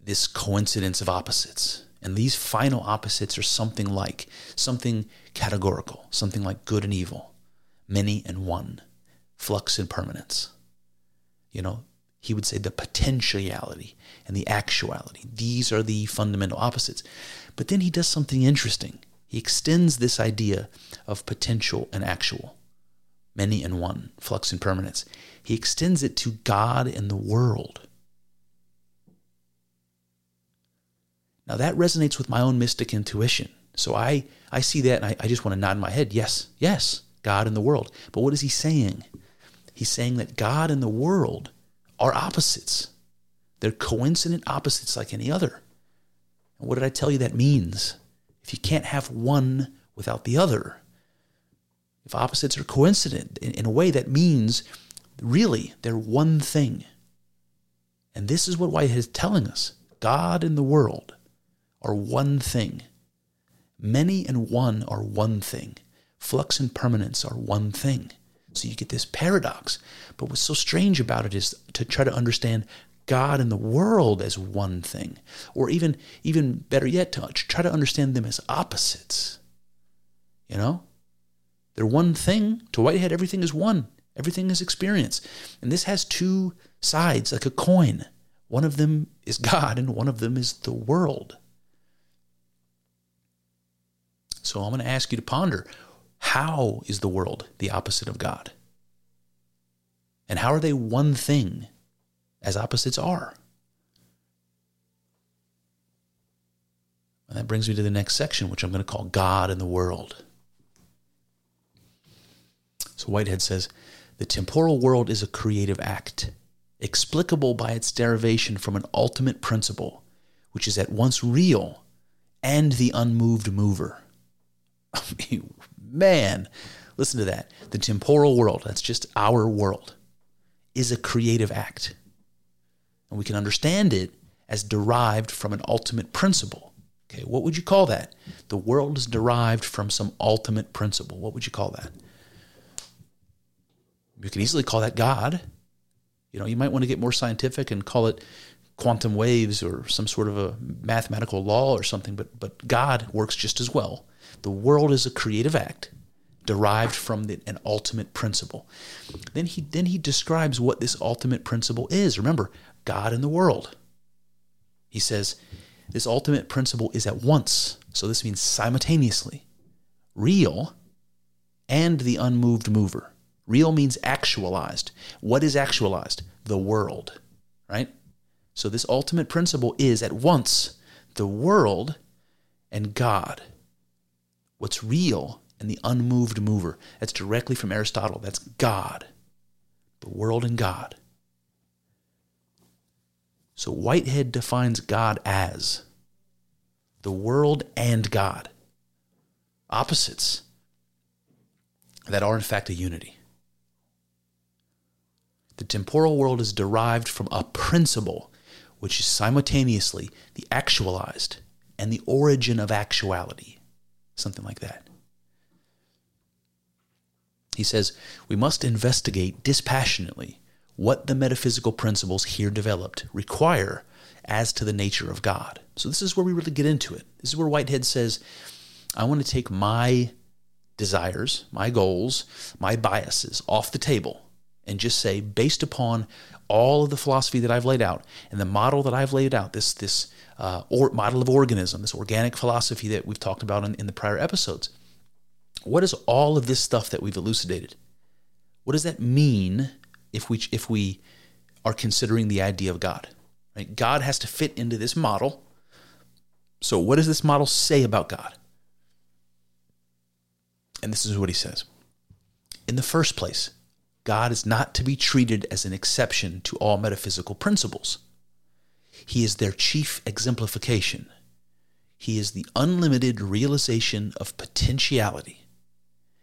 this coincidence of opposites. And these final opposites are something like something categorical something like good and evil many and one flux and permanence. You know he would say the potentiality and the actuality. These are the fundamental opposites. But then he does something interesting. He extends this idea of potential and actual, many and one, flux and permanence. He extends it to God and the world. Now that resonates with my own mystic intuition. So I, I see that and I, I just want to nod my head. Yes, yes, God and the world. But what is he saying? He's saying that God and the world are opposites. They're coincident opposites like any other. And what did I tell you that means? If you can't have one without the other, if opposites are coincident, in, in a way that means really they're one thing. And this is what Whitehead is telling us God and the world are one thing. Many and one are one thing. Flux and permanence are one thing. So you get this paradox. But what's so strange about it is to try to understand God and the world as one thing, or even even better yet, to try to understand them as opposites. You know, they're one thing. To Whitehead, everything is one. Everything is experience, and this has two sides, like a coin. One of them is God, and one of them is the world. So I'm going to ask you to ponder how is the world the opposite of God? And how are they one thing as opposites are? And that brings me to the next section, which I'm going to call God and the world. So Whitehead says the temporal world is a creative act, explicable by its derivation from an ultimate principle, which is at once real and the unmoved mover. man, listen to that. The temporal world, that's just our world, is a creative act. And we can understand it as derived from an ultimate principle. Okay, what would you call that? The world is derived from some ultimate principle. What would you call that? You can easily call that God. You know, you might want to get more scientific and call it quantum waves or some sort of a mathematical law or something, but but God works just as well. The world is a creative act derived from the, an ultimate principle. Then he then he describes what this ultimate principle is. Remember, God and the world. He says this ultimate principle is at once, so this means simultaneously, real and the unmoved mover. Real means actualized. What is actualized? The world, right? So this ultimate principle is at once the world and God what's real and the unmoved mover. That's directly from Aristotle. That's God, the world and God. So Whitehead defines God as the world and God, opposites that are in fact a unity. The temporal world is derived from a principle which is simultaneously the actualized and the origin of actuality something like that. He says, We must investigate dispassionately what the metaphysical principles here developed require as to the nature of God. So, this is where we really get into it. This is where Whitehead says, I want to take my desires, my goals, my biases off the table and just say, based upon all of the philosophy that I've laid out and the model that I've laid out, this, this uh, or model of organism, this organic philosophy that we've talked about in, in the prior episodes. What is all of this stuff that we've elucidated? What does that mean if we if we are considering the idea of God? Right? God has to fit into this model. So what does this model say about God? And this is what he says. In the first place, God is not to be treated as an exception to all metaphysical principles. He is their chief exemplification. He is the unlimited realization of potentiality.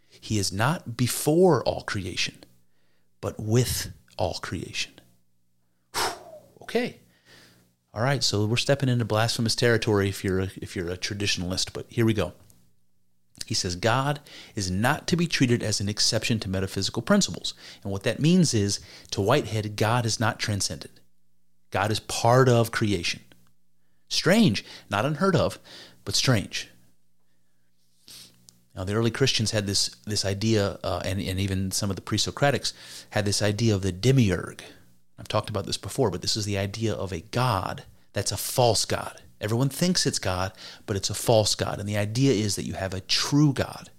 He is not before all creation, but with all creation. Whew. Okay. All right, so we're stepping into blasphemous territory if you're a, if you're a traditionalist, but here we go. He says God is not to be treated as an exception to metaphysical principles. And what that means is, to Whitehead, God is not transcendent. God is part of creation. Strange, not unheard of, but strange. Now, the early Christians had this, this idea, uh, and, and even some of the pre Socratics had this idea of the demiurge. I've talked about this before, but this is the idea of a God that's a false God. Everyone thinks it's God, but it's a false God. And the idea is that you have a true God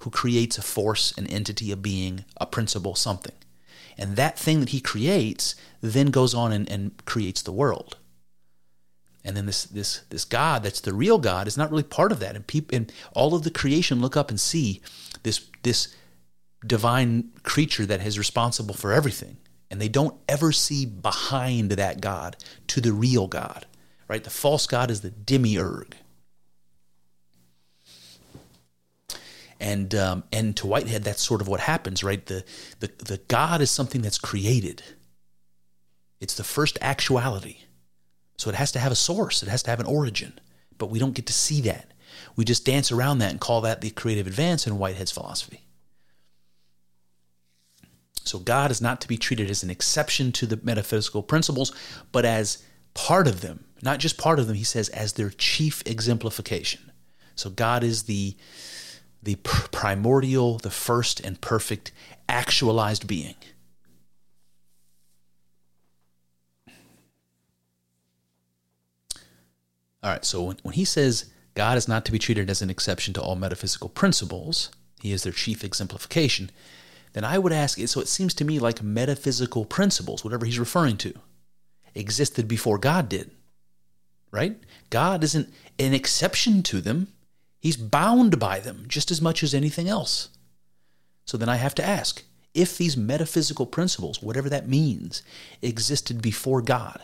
who creates a force, an entity, a being, a principle, something. And that thing that he creates then goes on and, and creates the world. And then this this this God that's the real God is not really part of that. And people and all of the creation look up and see this this divine creature that is responsible for everything. And they don't ever see behind that God to the real God. Right? The false God is the demiurge. And um, and to Whitehead, that's sort of what happens, right? The, the the God is something that's created. It's the first actuality. So it has to have a source, it has to have an origin. But we don't get to see that. We just dance around that and call that the creative advance in Whitehead's philosophy. So God is not to be treated as an exception to the metaphysical principles, but as part of them. Not just part of them, he says, as their chief exemplification. So God is the, the primordial, the first and perfect actualized being. All right, so when, when he says God is not to be treated as an exception to all metaphysical principles, he is their chief exemplification, then I would ask, so it seems to me like metaphysical principles, whatever he's referring to, existed before God did, right? God isn't an exception to them, he's bound by them just as much as anything else. So then I have to ask, if these metaphysical principles, whatever that means, existed before God,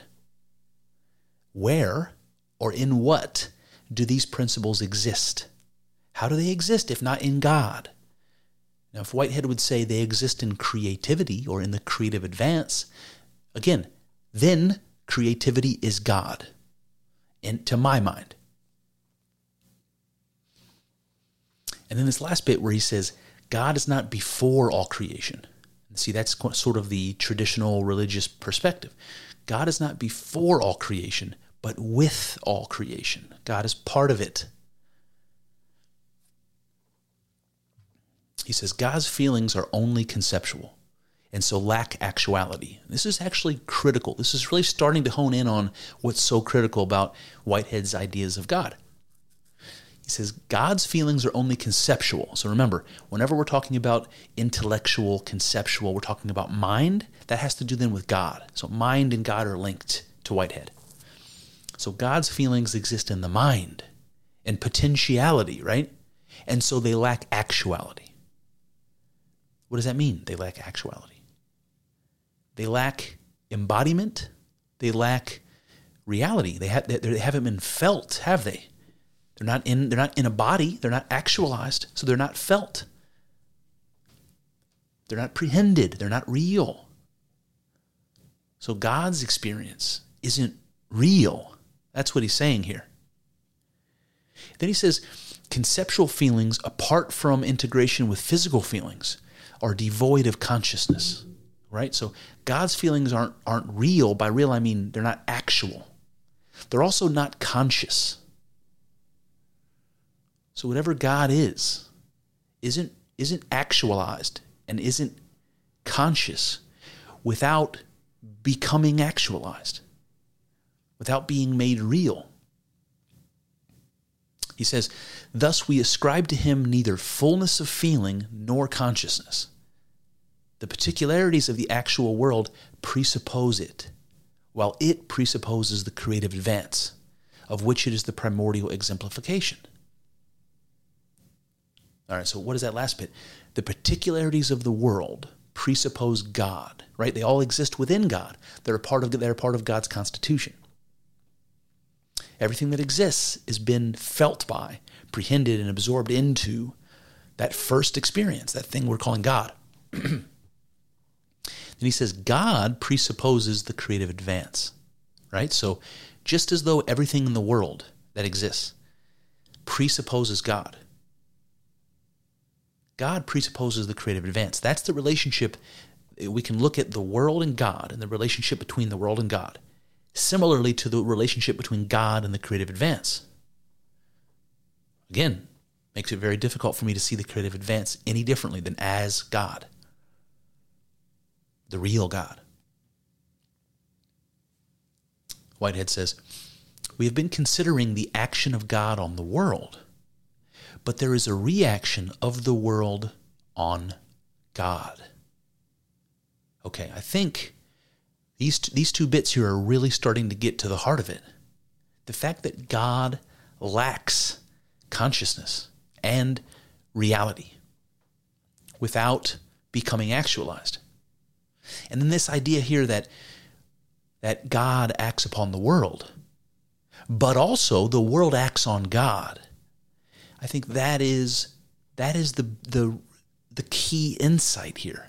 where or in what do these principles exist? How do they exist if not in God? Now, if Whitehead would say they exist in creativity or in the creative advance, again, then creativity is God, and to my mind. And then this last bit where he says, God is not before all creation. See, that's sort of the traditional religious perspective. God is not before all creation, but with all creation. God is part of it. He says God's feelings are only conceptual and so lack actuality. This is actually critical. This is really starting to hone in on what's so critical about Whitehead's ideas of God. He says God's feelings are only conceptual. So remember, whenever we're talking about intellectual, conceptual, we're talking about mind, that has to do then with God. So mind and God are linked to Whitehead. So God's feelings exist in the mind and potentiality, right? And so they lack actuality. What does that mean? They lack actuality. They lack embodiment. They lack reality. They, have, they haven't been felt, have they? They're not in. They're not in a body. They're not actualized, so they're not felt. They're not prehended. They're not real. So God's experience isn't real. That's what he's saying here. Then he says conceptual feelings, apart from integration with physical feelings, are devoid of consciousness. Right? So God's feelings aren't, aren't real. By real, I mean they're not actual. They're also not conscious. So whatever God is, isn't, isn't actualized and isn't conscious without becoming actualized without being made real. He says, Thus we ascribe to him neither fullness of feeling nor consciousness. The particularities of the actual world presuppose it, while it presupposes the creative advance, of which it is the primordial exemplification. All right, so what is that last bit? The particularities of the world presuppose God, right? They all exist within God. They're a part of, they're part of God's constitution. Everything that exists has been felt by, prehended, and absorbed into that first experience, that thing we're calling God. then he says God presupposes the creative advance, right? So just as though everything in the world that exists presupposes God, God presupposes the creative advance. That's the relationship. Eh, we can look at the world and God and the relationship between the world and God similarly to the relationship between God and the creative advance. Again, makes it very difficult for me to see the creative advance any differently than as God, the real God. Whitehead says, We have been considering the action of God on the world, but there is a reaction of the world on God. Okay, I think these, these two bits here are really starting to get to the heart of it. The fact that God lacks consciousness and reality without becoming actualized. And then this idea here that that God acts upon the world, but also the world acts on God. I think that is that is the the the key insight here.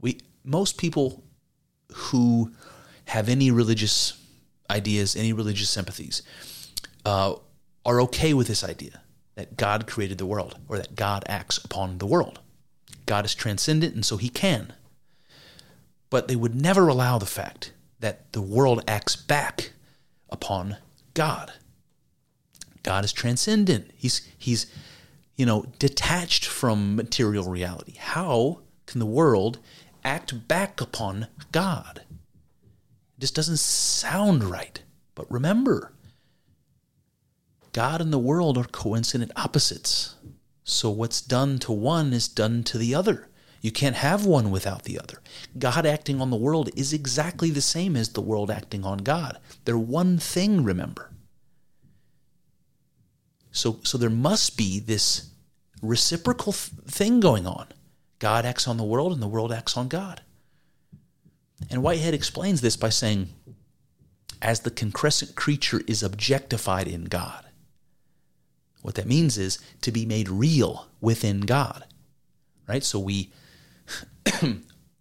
We most people who have any religious ideas, any religious sympathies, uh, are okay with this idea that God created the world or that God acts upon the world. God is transcendent, and so he can. But they would never allow the fact that the world acts back upon God. God is transcendent. He's he's you know detached from material reality. How can the world act back upon God? It just doesn't sound right. But remember, God and the world are coincident opposites. So what's done to one is done to the other. You can't have one without the other. God acting on the world is exactly the same as the world acting on God. They're one thing, remember. So, so there must be this reciprocal thing going on. God acts on the world and the world acts on God. And Whitehead explains this by saying, as the concrescent creature is objectified in God. What that means is to be made real within God. Right? So we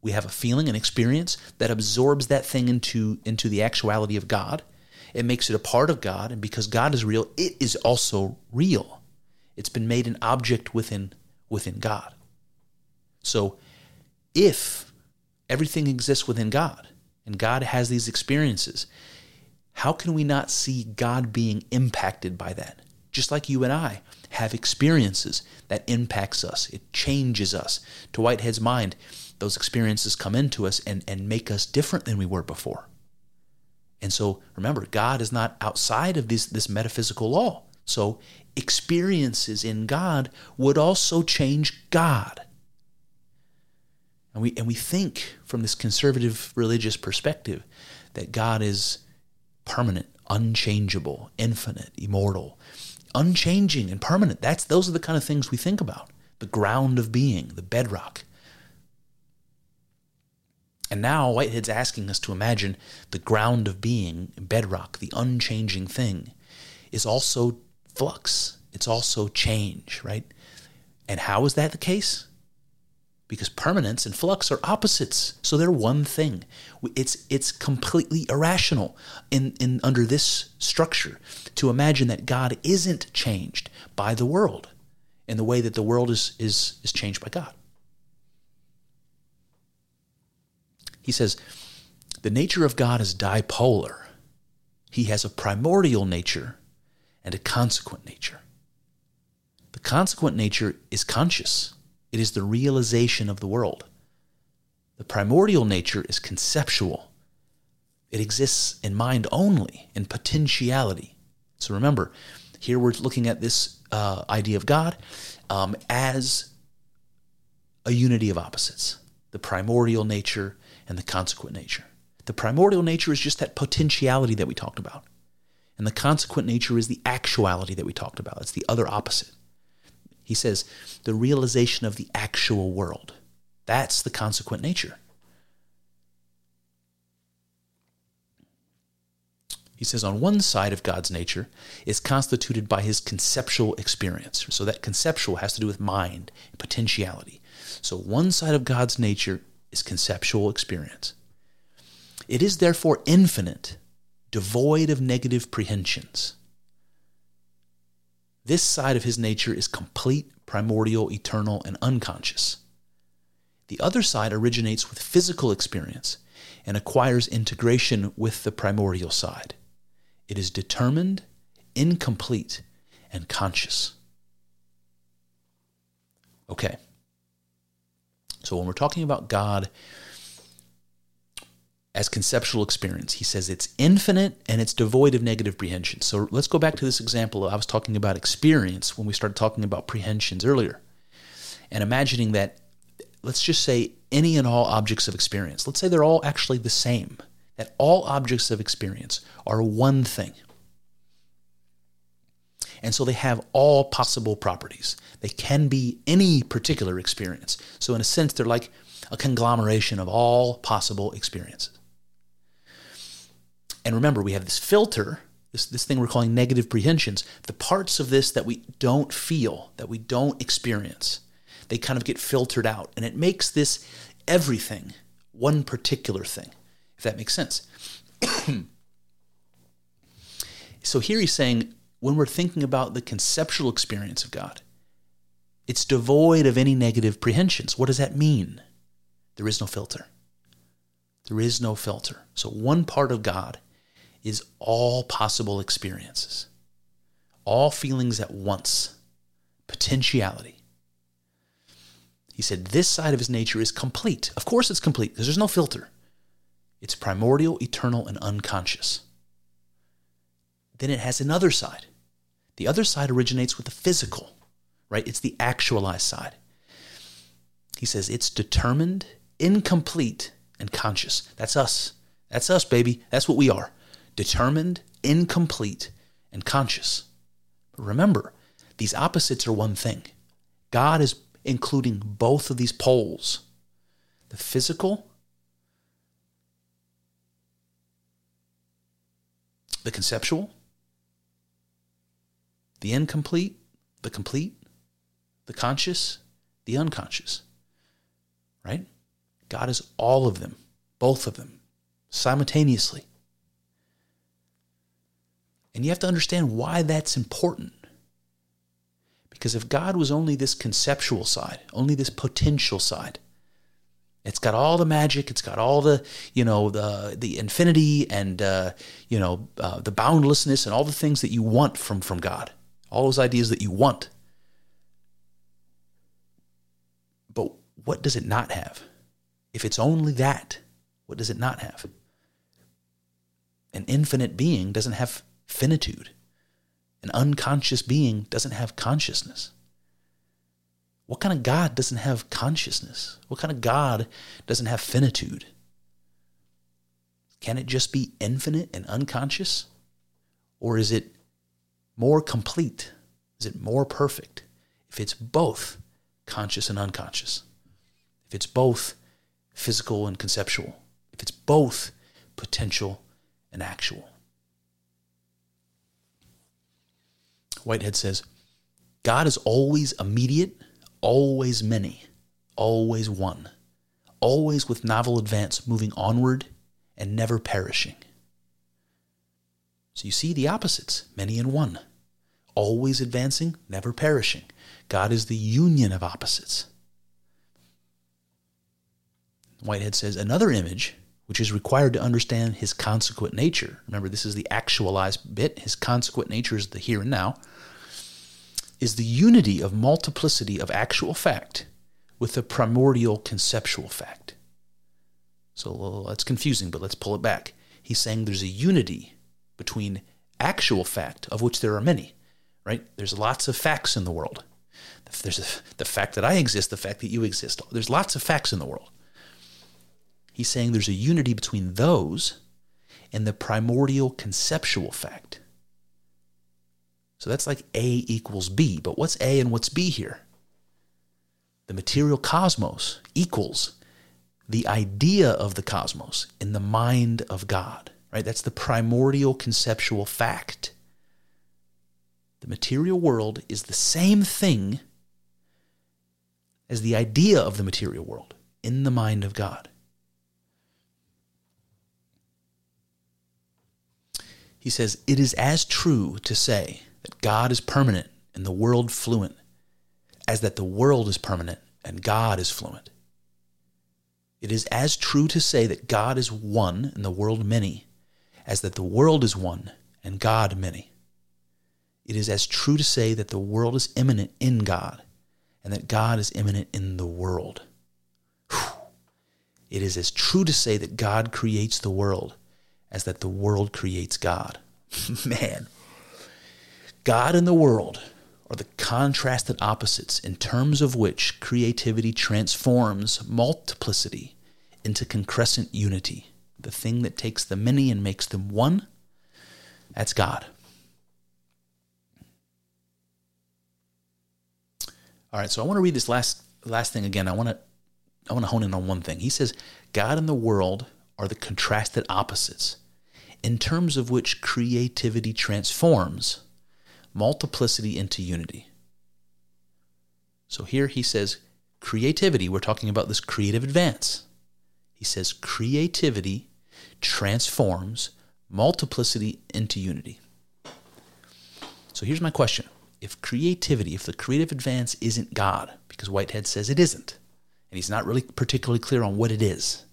we have a feeling, an experience that absorbs that thing into into the actuality of God. It makes it a part of God, and because God is real, it is also real. It's been made an object within within God. So if everything exists within God and God has these experiences, how can we not see God being impacted by that? Just like you and I have experiences that impacts us. It changes us. To Whitehead's mind, those experiences come into us and, and make us different than we were before. And so remember, God is not outside of this, this metaphysical law. So experiences in God would also change God. And we, and we think from this conservative religious perspective that God is permanent, unchangeable, infinite, immortal, unchanging and permanent. That's those are the kind of things we think about. The ground of being, the bedrock. And now Whitehead's asking us to imagine the ground of being, bedrock, the unchanging thing, is also flux. It's also change, right? And how is that the case? Because permanence and flux are opposites, so they're one thing. It's it's completely irrational in, in under this structure to imagine that God isn't changed by the world in the way that the world is is is changed by God. He says, the nature of God is dipolar. He has a primordial nature and a consequent nature. The consequent nature is conscious, it is the realization of the world. The primordial nature is conceptual, it exists in mind only, in potentiality. So remember, here we're looking at this uh, idea of God um, as a unity of opposites the primordial nature and the consequent nature. The primordial nature is just that potentiality that we talked about. And the consequent nature is the actuality that we talked about. It's the other opposite. He says the realization of the actual world. That's the consequent nature. He says on one side of God's nature is constituted by his conceptual experience. So that conceptual has to do with mind, potentiality. So one side of God's nature is conceptual experience. It is therefore infinite, devoid of negative prehensions. This side of his nature is complete, primordial, eternal, and unconscious. The other side originates with physical experience and acquires integration with the primordial side. It is determined, incomplete, and conscious. Okay. So when we're talking about God as conceptual experience. He says it's infinite and it's devoid of negative prehension. So let's go back to this example. I was talking about experience when we started talking about prehensions earlier. And imagining that, let's just say any and all objects of experience, let's say they're all actually the same, that all objects of experience are one thing. And so they have all possible properties. They can be any particular experience. So, in a sense, they're like a conglomeration of all possible experiences. And remember, we have this filter, this, this thing we're calling negative prehensions. The parts of this that we don't feel, that we don't experience, they kind of get filtered out. And it makes this everything one particular thing, if that makes sense. so here he's saying when we're thinking about the conceptual experience of God, it's devoid of any negative prehensions. What does that mean? There is no filter. There is no filter. So, one part of God is all possible experiences, all feelings at once, potentiality. He said this side of his nature is complete. Of course, it's complete because there's no filter. It's primordial, eternal, and unconscious. Then it has another side. The other side originates with the physical, right? It's the actualized side. He says it's determined, incomplete, and conscious. That's us. That's us, baby. That's what we are determined, incomplete, and conscious. But remember, these opposites are one thing. God is including both of these poles the physical, the conceptual, the incomplete, the complete, the conscious, the unconscious. Right? God is all of them, both of them, simultaneously. And you have to understand why that's important. Because if God was only this conceptual side, only this potential side, it's got all the magic, it's got all the, you know, the the infinity and uh, you know, uh, the boundlessness and all the things that you want from from God. All those ideas that you want. But what does it not have? If it's only that, what does it not have? An infinite being doesn't have finitude. An unconscious being doesn't have consciousness. What kind of God doesn't have consciousness? What kind of God doesn't have finitude? Can it just be infinite and unconscious? Or is it more complete? Is it more perfect? If it's both conscious and unconscious, if it's both physical and conceptual, if it's both potential and actual. Whitehead says God is always immediate, always many, always one, always with novel advance moving onward and never perishing. So you see the opposites, many and one, always advancing, never perishing. God is the union of opposites. Whitehead says another image which is required to understand his consequent nature. Remember, this is the actualized bit. His consequent nature is the here and now. Is the unity of multiplicity of actual fact with the primordial conceptual fact. So that's confusing, but let's pull it back. He's saying there's a unity between actual fact, of which there are many, right? There's lots of facts in the world. There's a, the fact that I exist, the fact that you exist. There's lots of facts in the world. He's saying there's a unity between those and the primordial conceptual fact. So that's like A equals B. But what's A and what's B here? The material cosmos equals the idea of the cosmos in the mind of God, right? That's the primordial conceptual fact. The material world is the same thing as the idea of the material world in the mind of God. He says, It is as true to say that God is permanent and the world fluent as that the world is permanent and God is fluent. It is as true to say that God is one and the world many as that the world is one and God many. It is as true to say that the world is immanent in God and that God is immanent in the world. Whew. it is as true to say that God creates the world as that the world creates God. Man, God and the world are the contrasted opposites in terms of which creativity transforms multiplicity into concrescent unity. The thing that takes the many and makes them one, that's God. All right, so I want to read this last last thing again. I want to I want to hone in on one thing. He says, God and the world are the contrasted opposites, in terms of which creativity transforms multiplicity into unity. So here he says, creativity, we're talking about this creative advance. He says, creativity transforms multiplicity into unity. So here's my question. If creativity, if the creative advance isn't God, because Whitehead says it isn't, and he's not really particularly clear on what it is.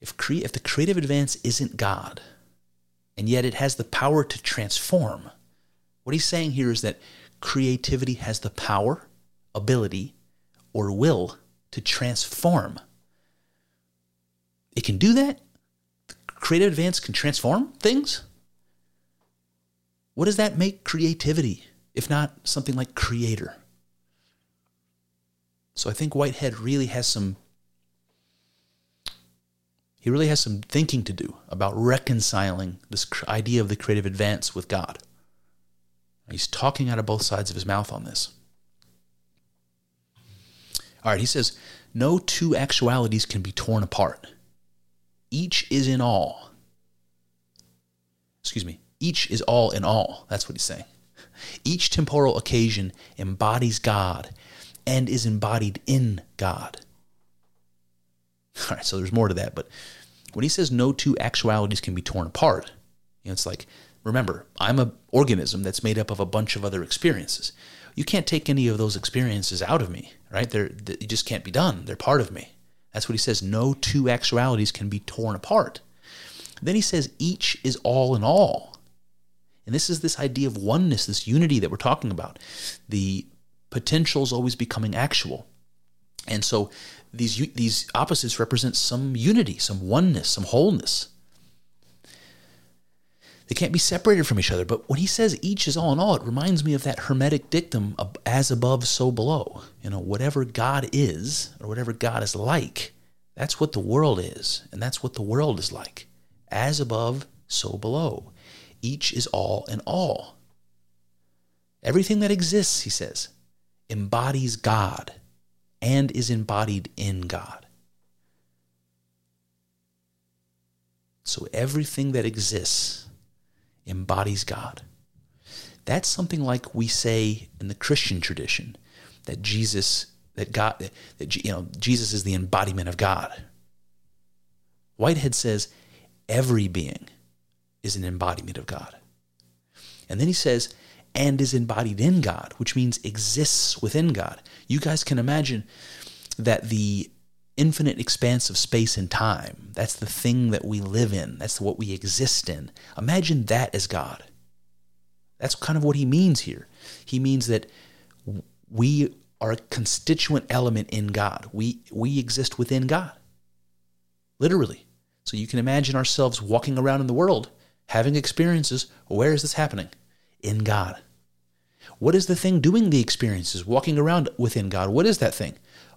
If, cre- if the creative advance isn't God, and yet it has the power to transform, what he's saying here is that creativity has the power, ability, or will to transform. It can do that? The creative advance can transform things? What does that make creativity, if not something like creator? So I think Whitehead really has some he really has some thinking to do about reconciling this idea of the creative advance with God. He's talking out of both sides of his mouth on this. All right, he says, no two actualities can be torn apart. Each is in all. Excuse me. Each is all in all. That's what he's saying. Each temporal occasion embodies God and is embodied in God. All right, so there's more to that, but when he says no two actualities can be torn apart, you know, it's like, remember, I'm an organism that's made up of a bunch of other experiences. You can't take any of those experiences out of me, right? They're, they just can't be done. They're part of me. That's what he says. No two actualities can be torn apart. Then he says each is all in all. And this is this idea of oneness, this unity that we're talking about. The potential is always becoming actual. And so these, these opposites represent some unity, some oneness, some wholeness. They can't be separated from each other. But when he says each is all in all, it reminds me of that Hermetic dictum as above, so below. You know, whatever God is, or whatever God is like, that's what the world is. And that's what the world is like. As above, so below. Each is all in all. Everything that exists, he says, embodies God and is embodied in God. So everything that exists embodies God. That's something like we say in the Christian tradition that Jesus that God that you know Jesus is the embodiment of God. Whitehead says every being is an embodiment of God. And then he says and is embodied in God, which means exists within God. You guys can imagine that the infinite expanse of space and time, that's the thing that we live in, that's what we exist in. Imagine that as God. That's kind of what he means here. He means that we are a constituent element in God. We we exist within God. Literally. So you can imagine ourselves walking around in the world having experiences. Where is this happening? In God. What is the thing doing the experiences, walking around within God? What is that thing?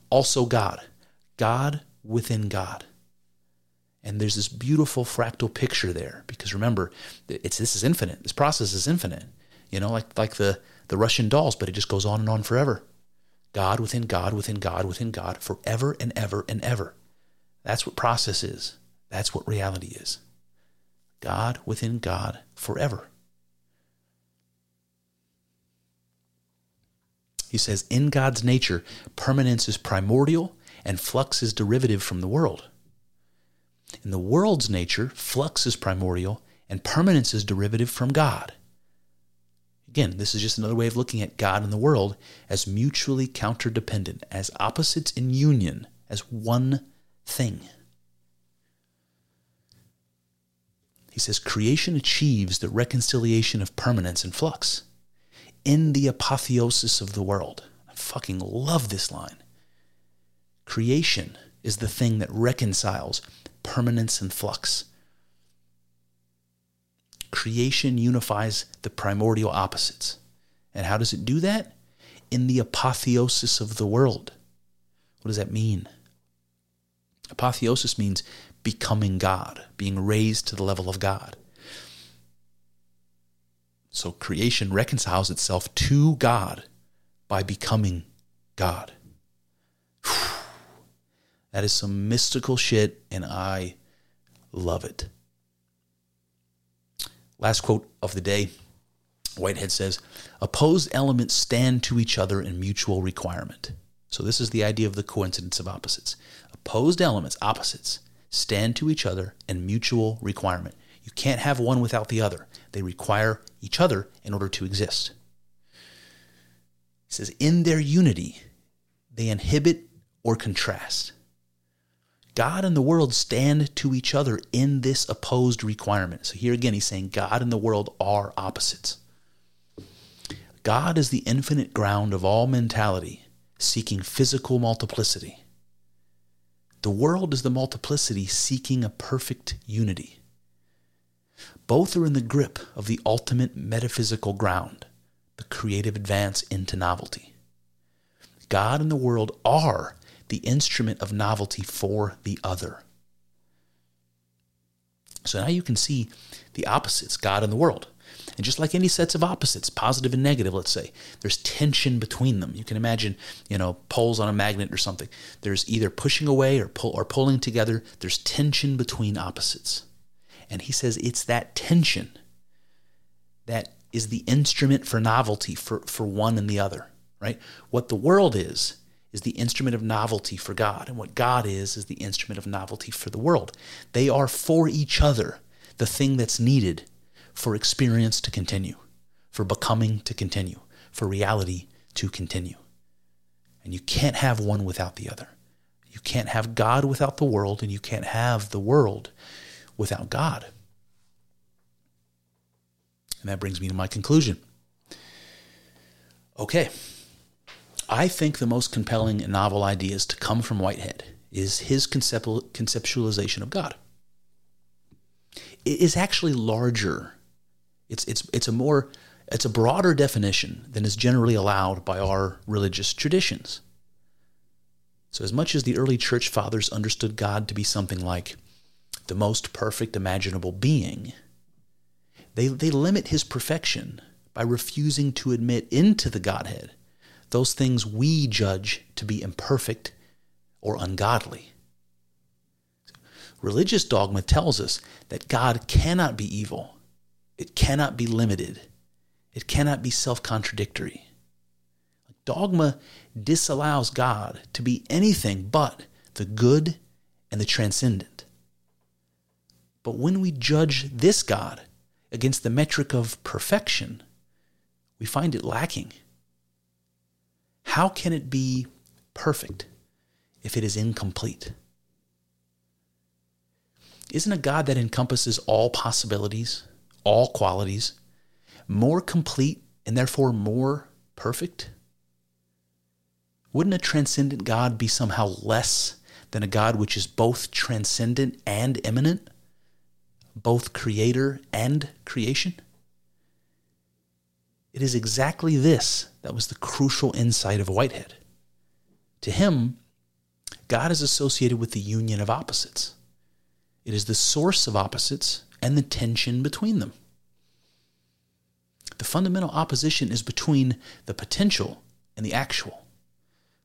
Also God. God within God. And there's this beautiful fractal picture there because remember, it's this is infinite. This process is infinite. You know, like like the the Russian dolls, but it just goes on and on forever. God within God within God within God forever and ever and ever. That's what process is. That's what reality is. God within God forever. He says, in God's nature, permanence is primordial and flux is derivative from the world. In the world's nature, flux is primordial and permanence is derivative from God. Again, this is just another way of looking at God and the world as mutually counterdependent, as opposites in union, as one thing. He says creation achieves the reconciliation of permanence and flux in the apotheosis of the world. I fucking love this line. Creation is the thing that reconciles permanence and flux. Creation unifies the primordial opposites. And how does it do that? In the apotheosis of the world. What does that mean? Apotheosis means becoming God, being raised to the level of God. So creation reconciles itself to God by becoming God. That is some mystical shit, and I love it. Last quote of the day Whitehead says, Opposed elements stand to each other in mutual requirement. So, this is the idea of the coincidence of opposites. Opposed elements, opposites, stand to each other in mutual requirement. You can't have one without the other. They require each other in order to exist. He says, in their unity, they inhibit or contrast. God and the world stand to each other in this opposed requirement. So here again, he's saying God and the world are opposites. God is the infinite ground of all mentality, seeking physical multiplicity. The world is the multiplicity seeking a perfect unity. Both are in the grip of the ultimate metaphysical ground, the creative advance into novelty. God and the world are the instrument of novelty for the other. So now you can see the opposites, God and the world. And just like any sets of opposites, positive and negative, let's say, there's tension between them. You can imagine, you know, poles on a magnet or something. There's either pushing away or pull or pulling together. There's tension between opposites. And he says it's that tension that is the instrument for novelty for, for one and the other, right? What the world is, is the instrument of novelty for God. And what God is, is the instrument of novelty for the world. They are for each other the thing that's needed for experience to continue, for becoming to continue, for reality to continue. And you can't have one without the other. You can't have God without the world, and you can't have the world without God. And that brings me to my conclusion. Okay. I think the most compelling and novel ideas to come from Whitehead is his conceptualization of God. It is actually larger. It's, it's, it's a more it's a broader definition than is generally allowed by our religious traditions. So, as much as the early church fathers understood God to be something like the most perfect imaginable being, they, they limit his perfection by refusing to admit into the Godhead those things we judge to be imperfect or ungodly. Religious dogma tells us that God cannot be evil, it cannot be limited, it cannot be self contradictory. Dogma disallows God to be anything but the good and the transcendent. But when we judge this God against the metric of perfection, we find it lacking. How can it be perfect if it is incomplete? Isn't a God that encompasses all possibilities, all qualities, more complete and therefore more perfect? Wouldn't a transcendent God be somehow less than a God which is both transcendent and immanent? both creator and creation? It is exactly this that was the crucial insight of Whitehead. To him, God is associated with the union of opposites. It is the source of opposites and the tension between them. The fundamental opposition is between the potential and the actual,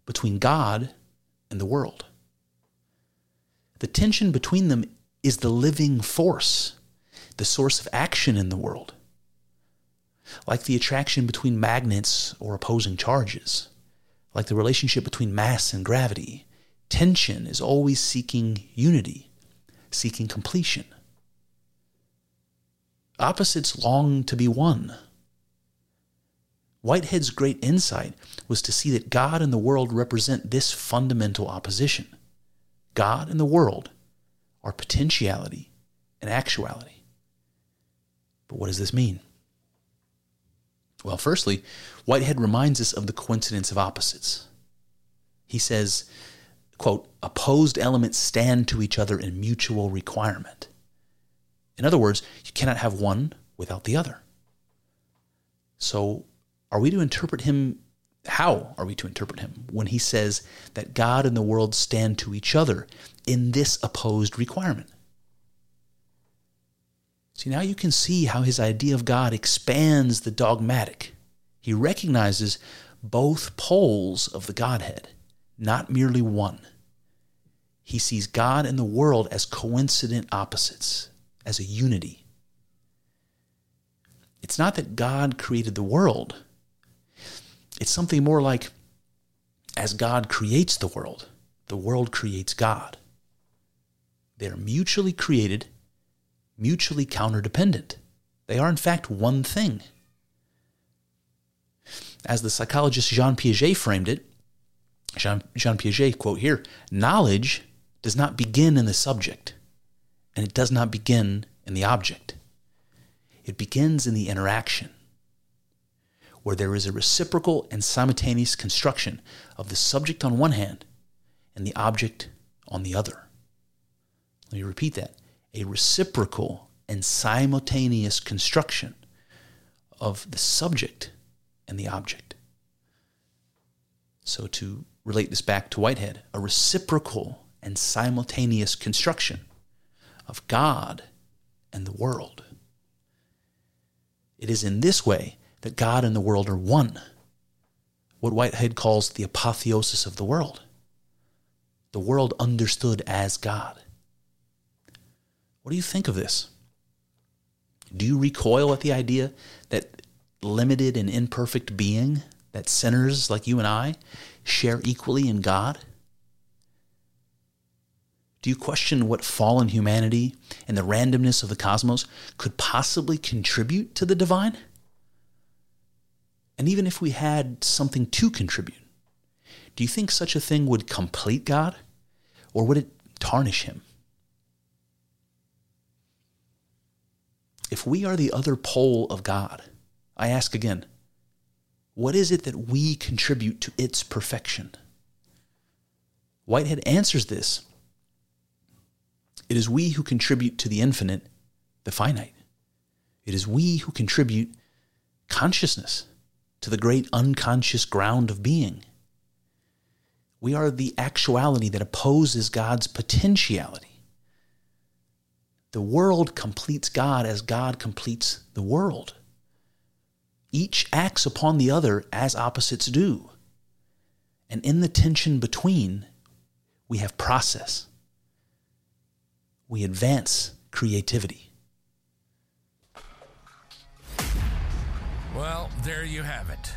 between God and the world. The tension between them is the living force, the source of action in the world. Like the attraction between magnets or opposing charges, like the relationship between mass and gravity, tension is always seeking unity, seeking completion. Opposites long to be one. Whitehead's great insight was to see that God and the world represent this fundamental opposition. God and the world are potentiality and actuality. But what does this mean? Well, firstly, Whitehead reminds us of the coincidence of opposites. He says, quote, opposed elements stand to each other in mutual requirement. In other words, you cannot have one without the other. So, are we to interpret him? How are we to interpret him when he says that God and the world stand to each other in this opposed requirement? See, now you can see how his idea of God expands the dogmatic. He recognizes both poles of the Godhead, not merely one. He sees God and the world as coincident opposites, as a unity. It's not that God created the world, it's something more like as God creates the world, the world creates God. They are mutually created mutually counterdependent. They are, in fact, one thing. As the psychologist Jean Piaget framed it, Jean, Jean Piaget, quote here, knowledge does not begin in the subject, and it does not begin in the object. It begins in the interaction, where there is a reciprocal and simultaneous construction of the subject on one hand and the object on the other. Let me repeat that a reciprocal and simultaneous construction of the subject and the object. So, to relate this back to Whitehead, a reciprocal and simultaneous construction of God and the world. It is in this way that God and the world are one, what Whitehead calls the apotheosis of the world, the world understood as God. What do you think of this? Do you recoil at the idea that limited and imperfect being, that sinners like you and I, share equally in God? Do you question what fallen humanity and the randomness of the cosmos could possibly contribute to the divine? And even if we had something to contribute, do you think such a thing would complete God or would it tarnish him? If we are the other pole of God, I ask again, what is it that we contribute to its perfection? Whitehead answers this. It is we who contribute to the infinite, the finite. It is we who contribute consciousness to the great unconscious ground of being. We are the actuality that opposes God's potentiality. The world completes God as God completes the world. Each acts upon the other as opposites do. And in the tension between, we have process. We advance creativity. Well, there you have it.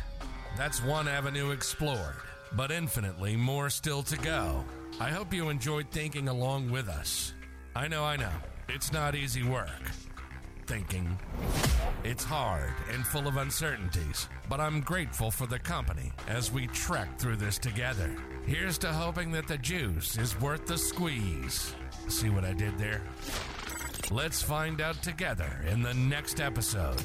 That's one avenue explored, but infinitely more still to go. I hope you enjoyed thinking along with us. I know, I know. It's not easy work. Thinking. It's hard and full of uncertainties, but I'm grateful for the company as we trek through this together. Here's to hoping that the juice is worth the squeeze. See what I did there? Let's find out together in the next episode.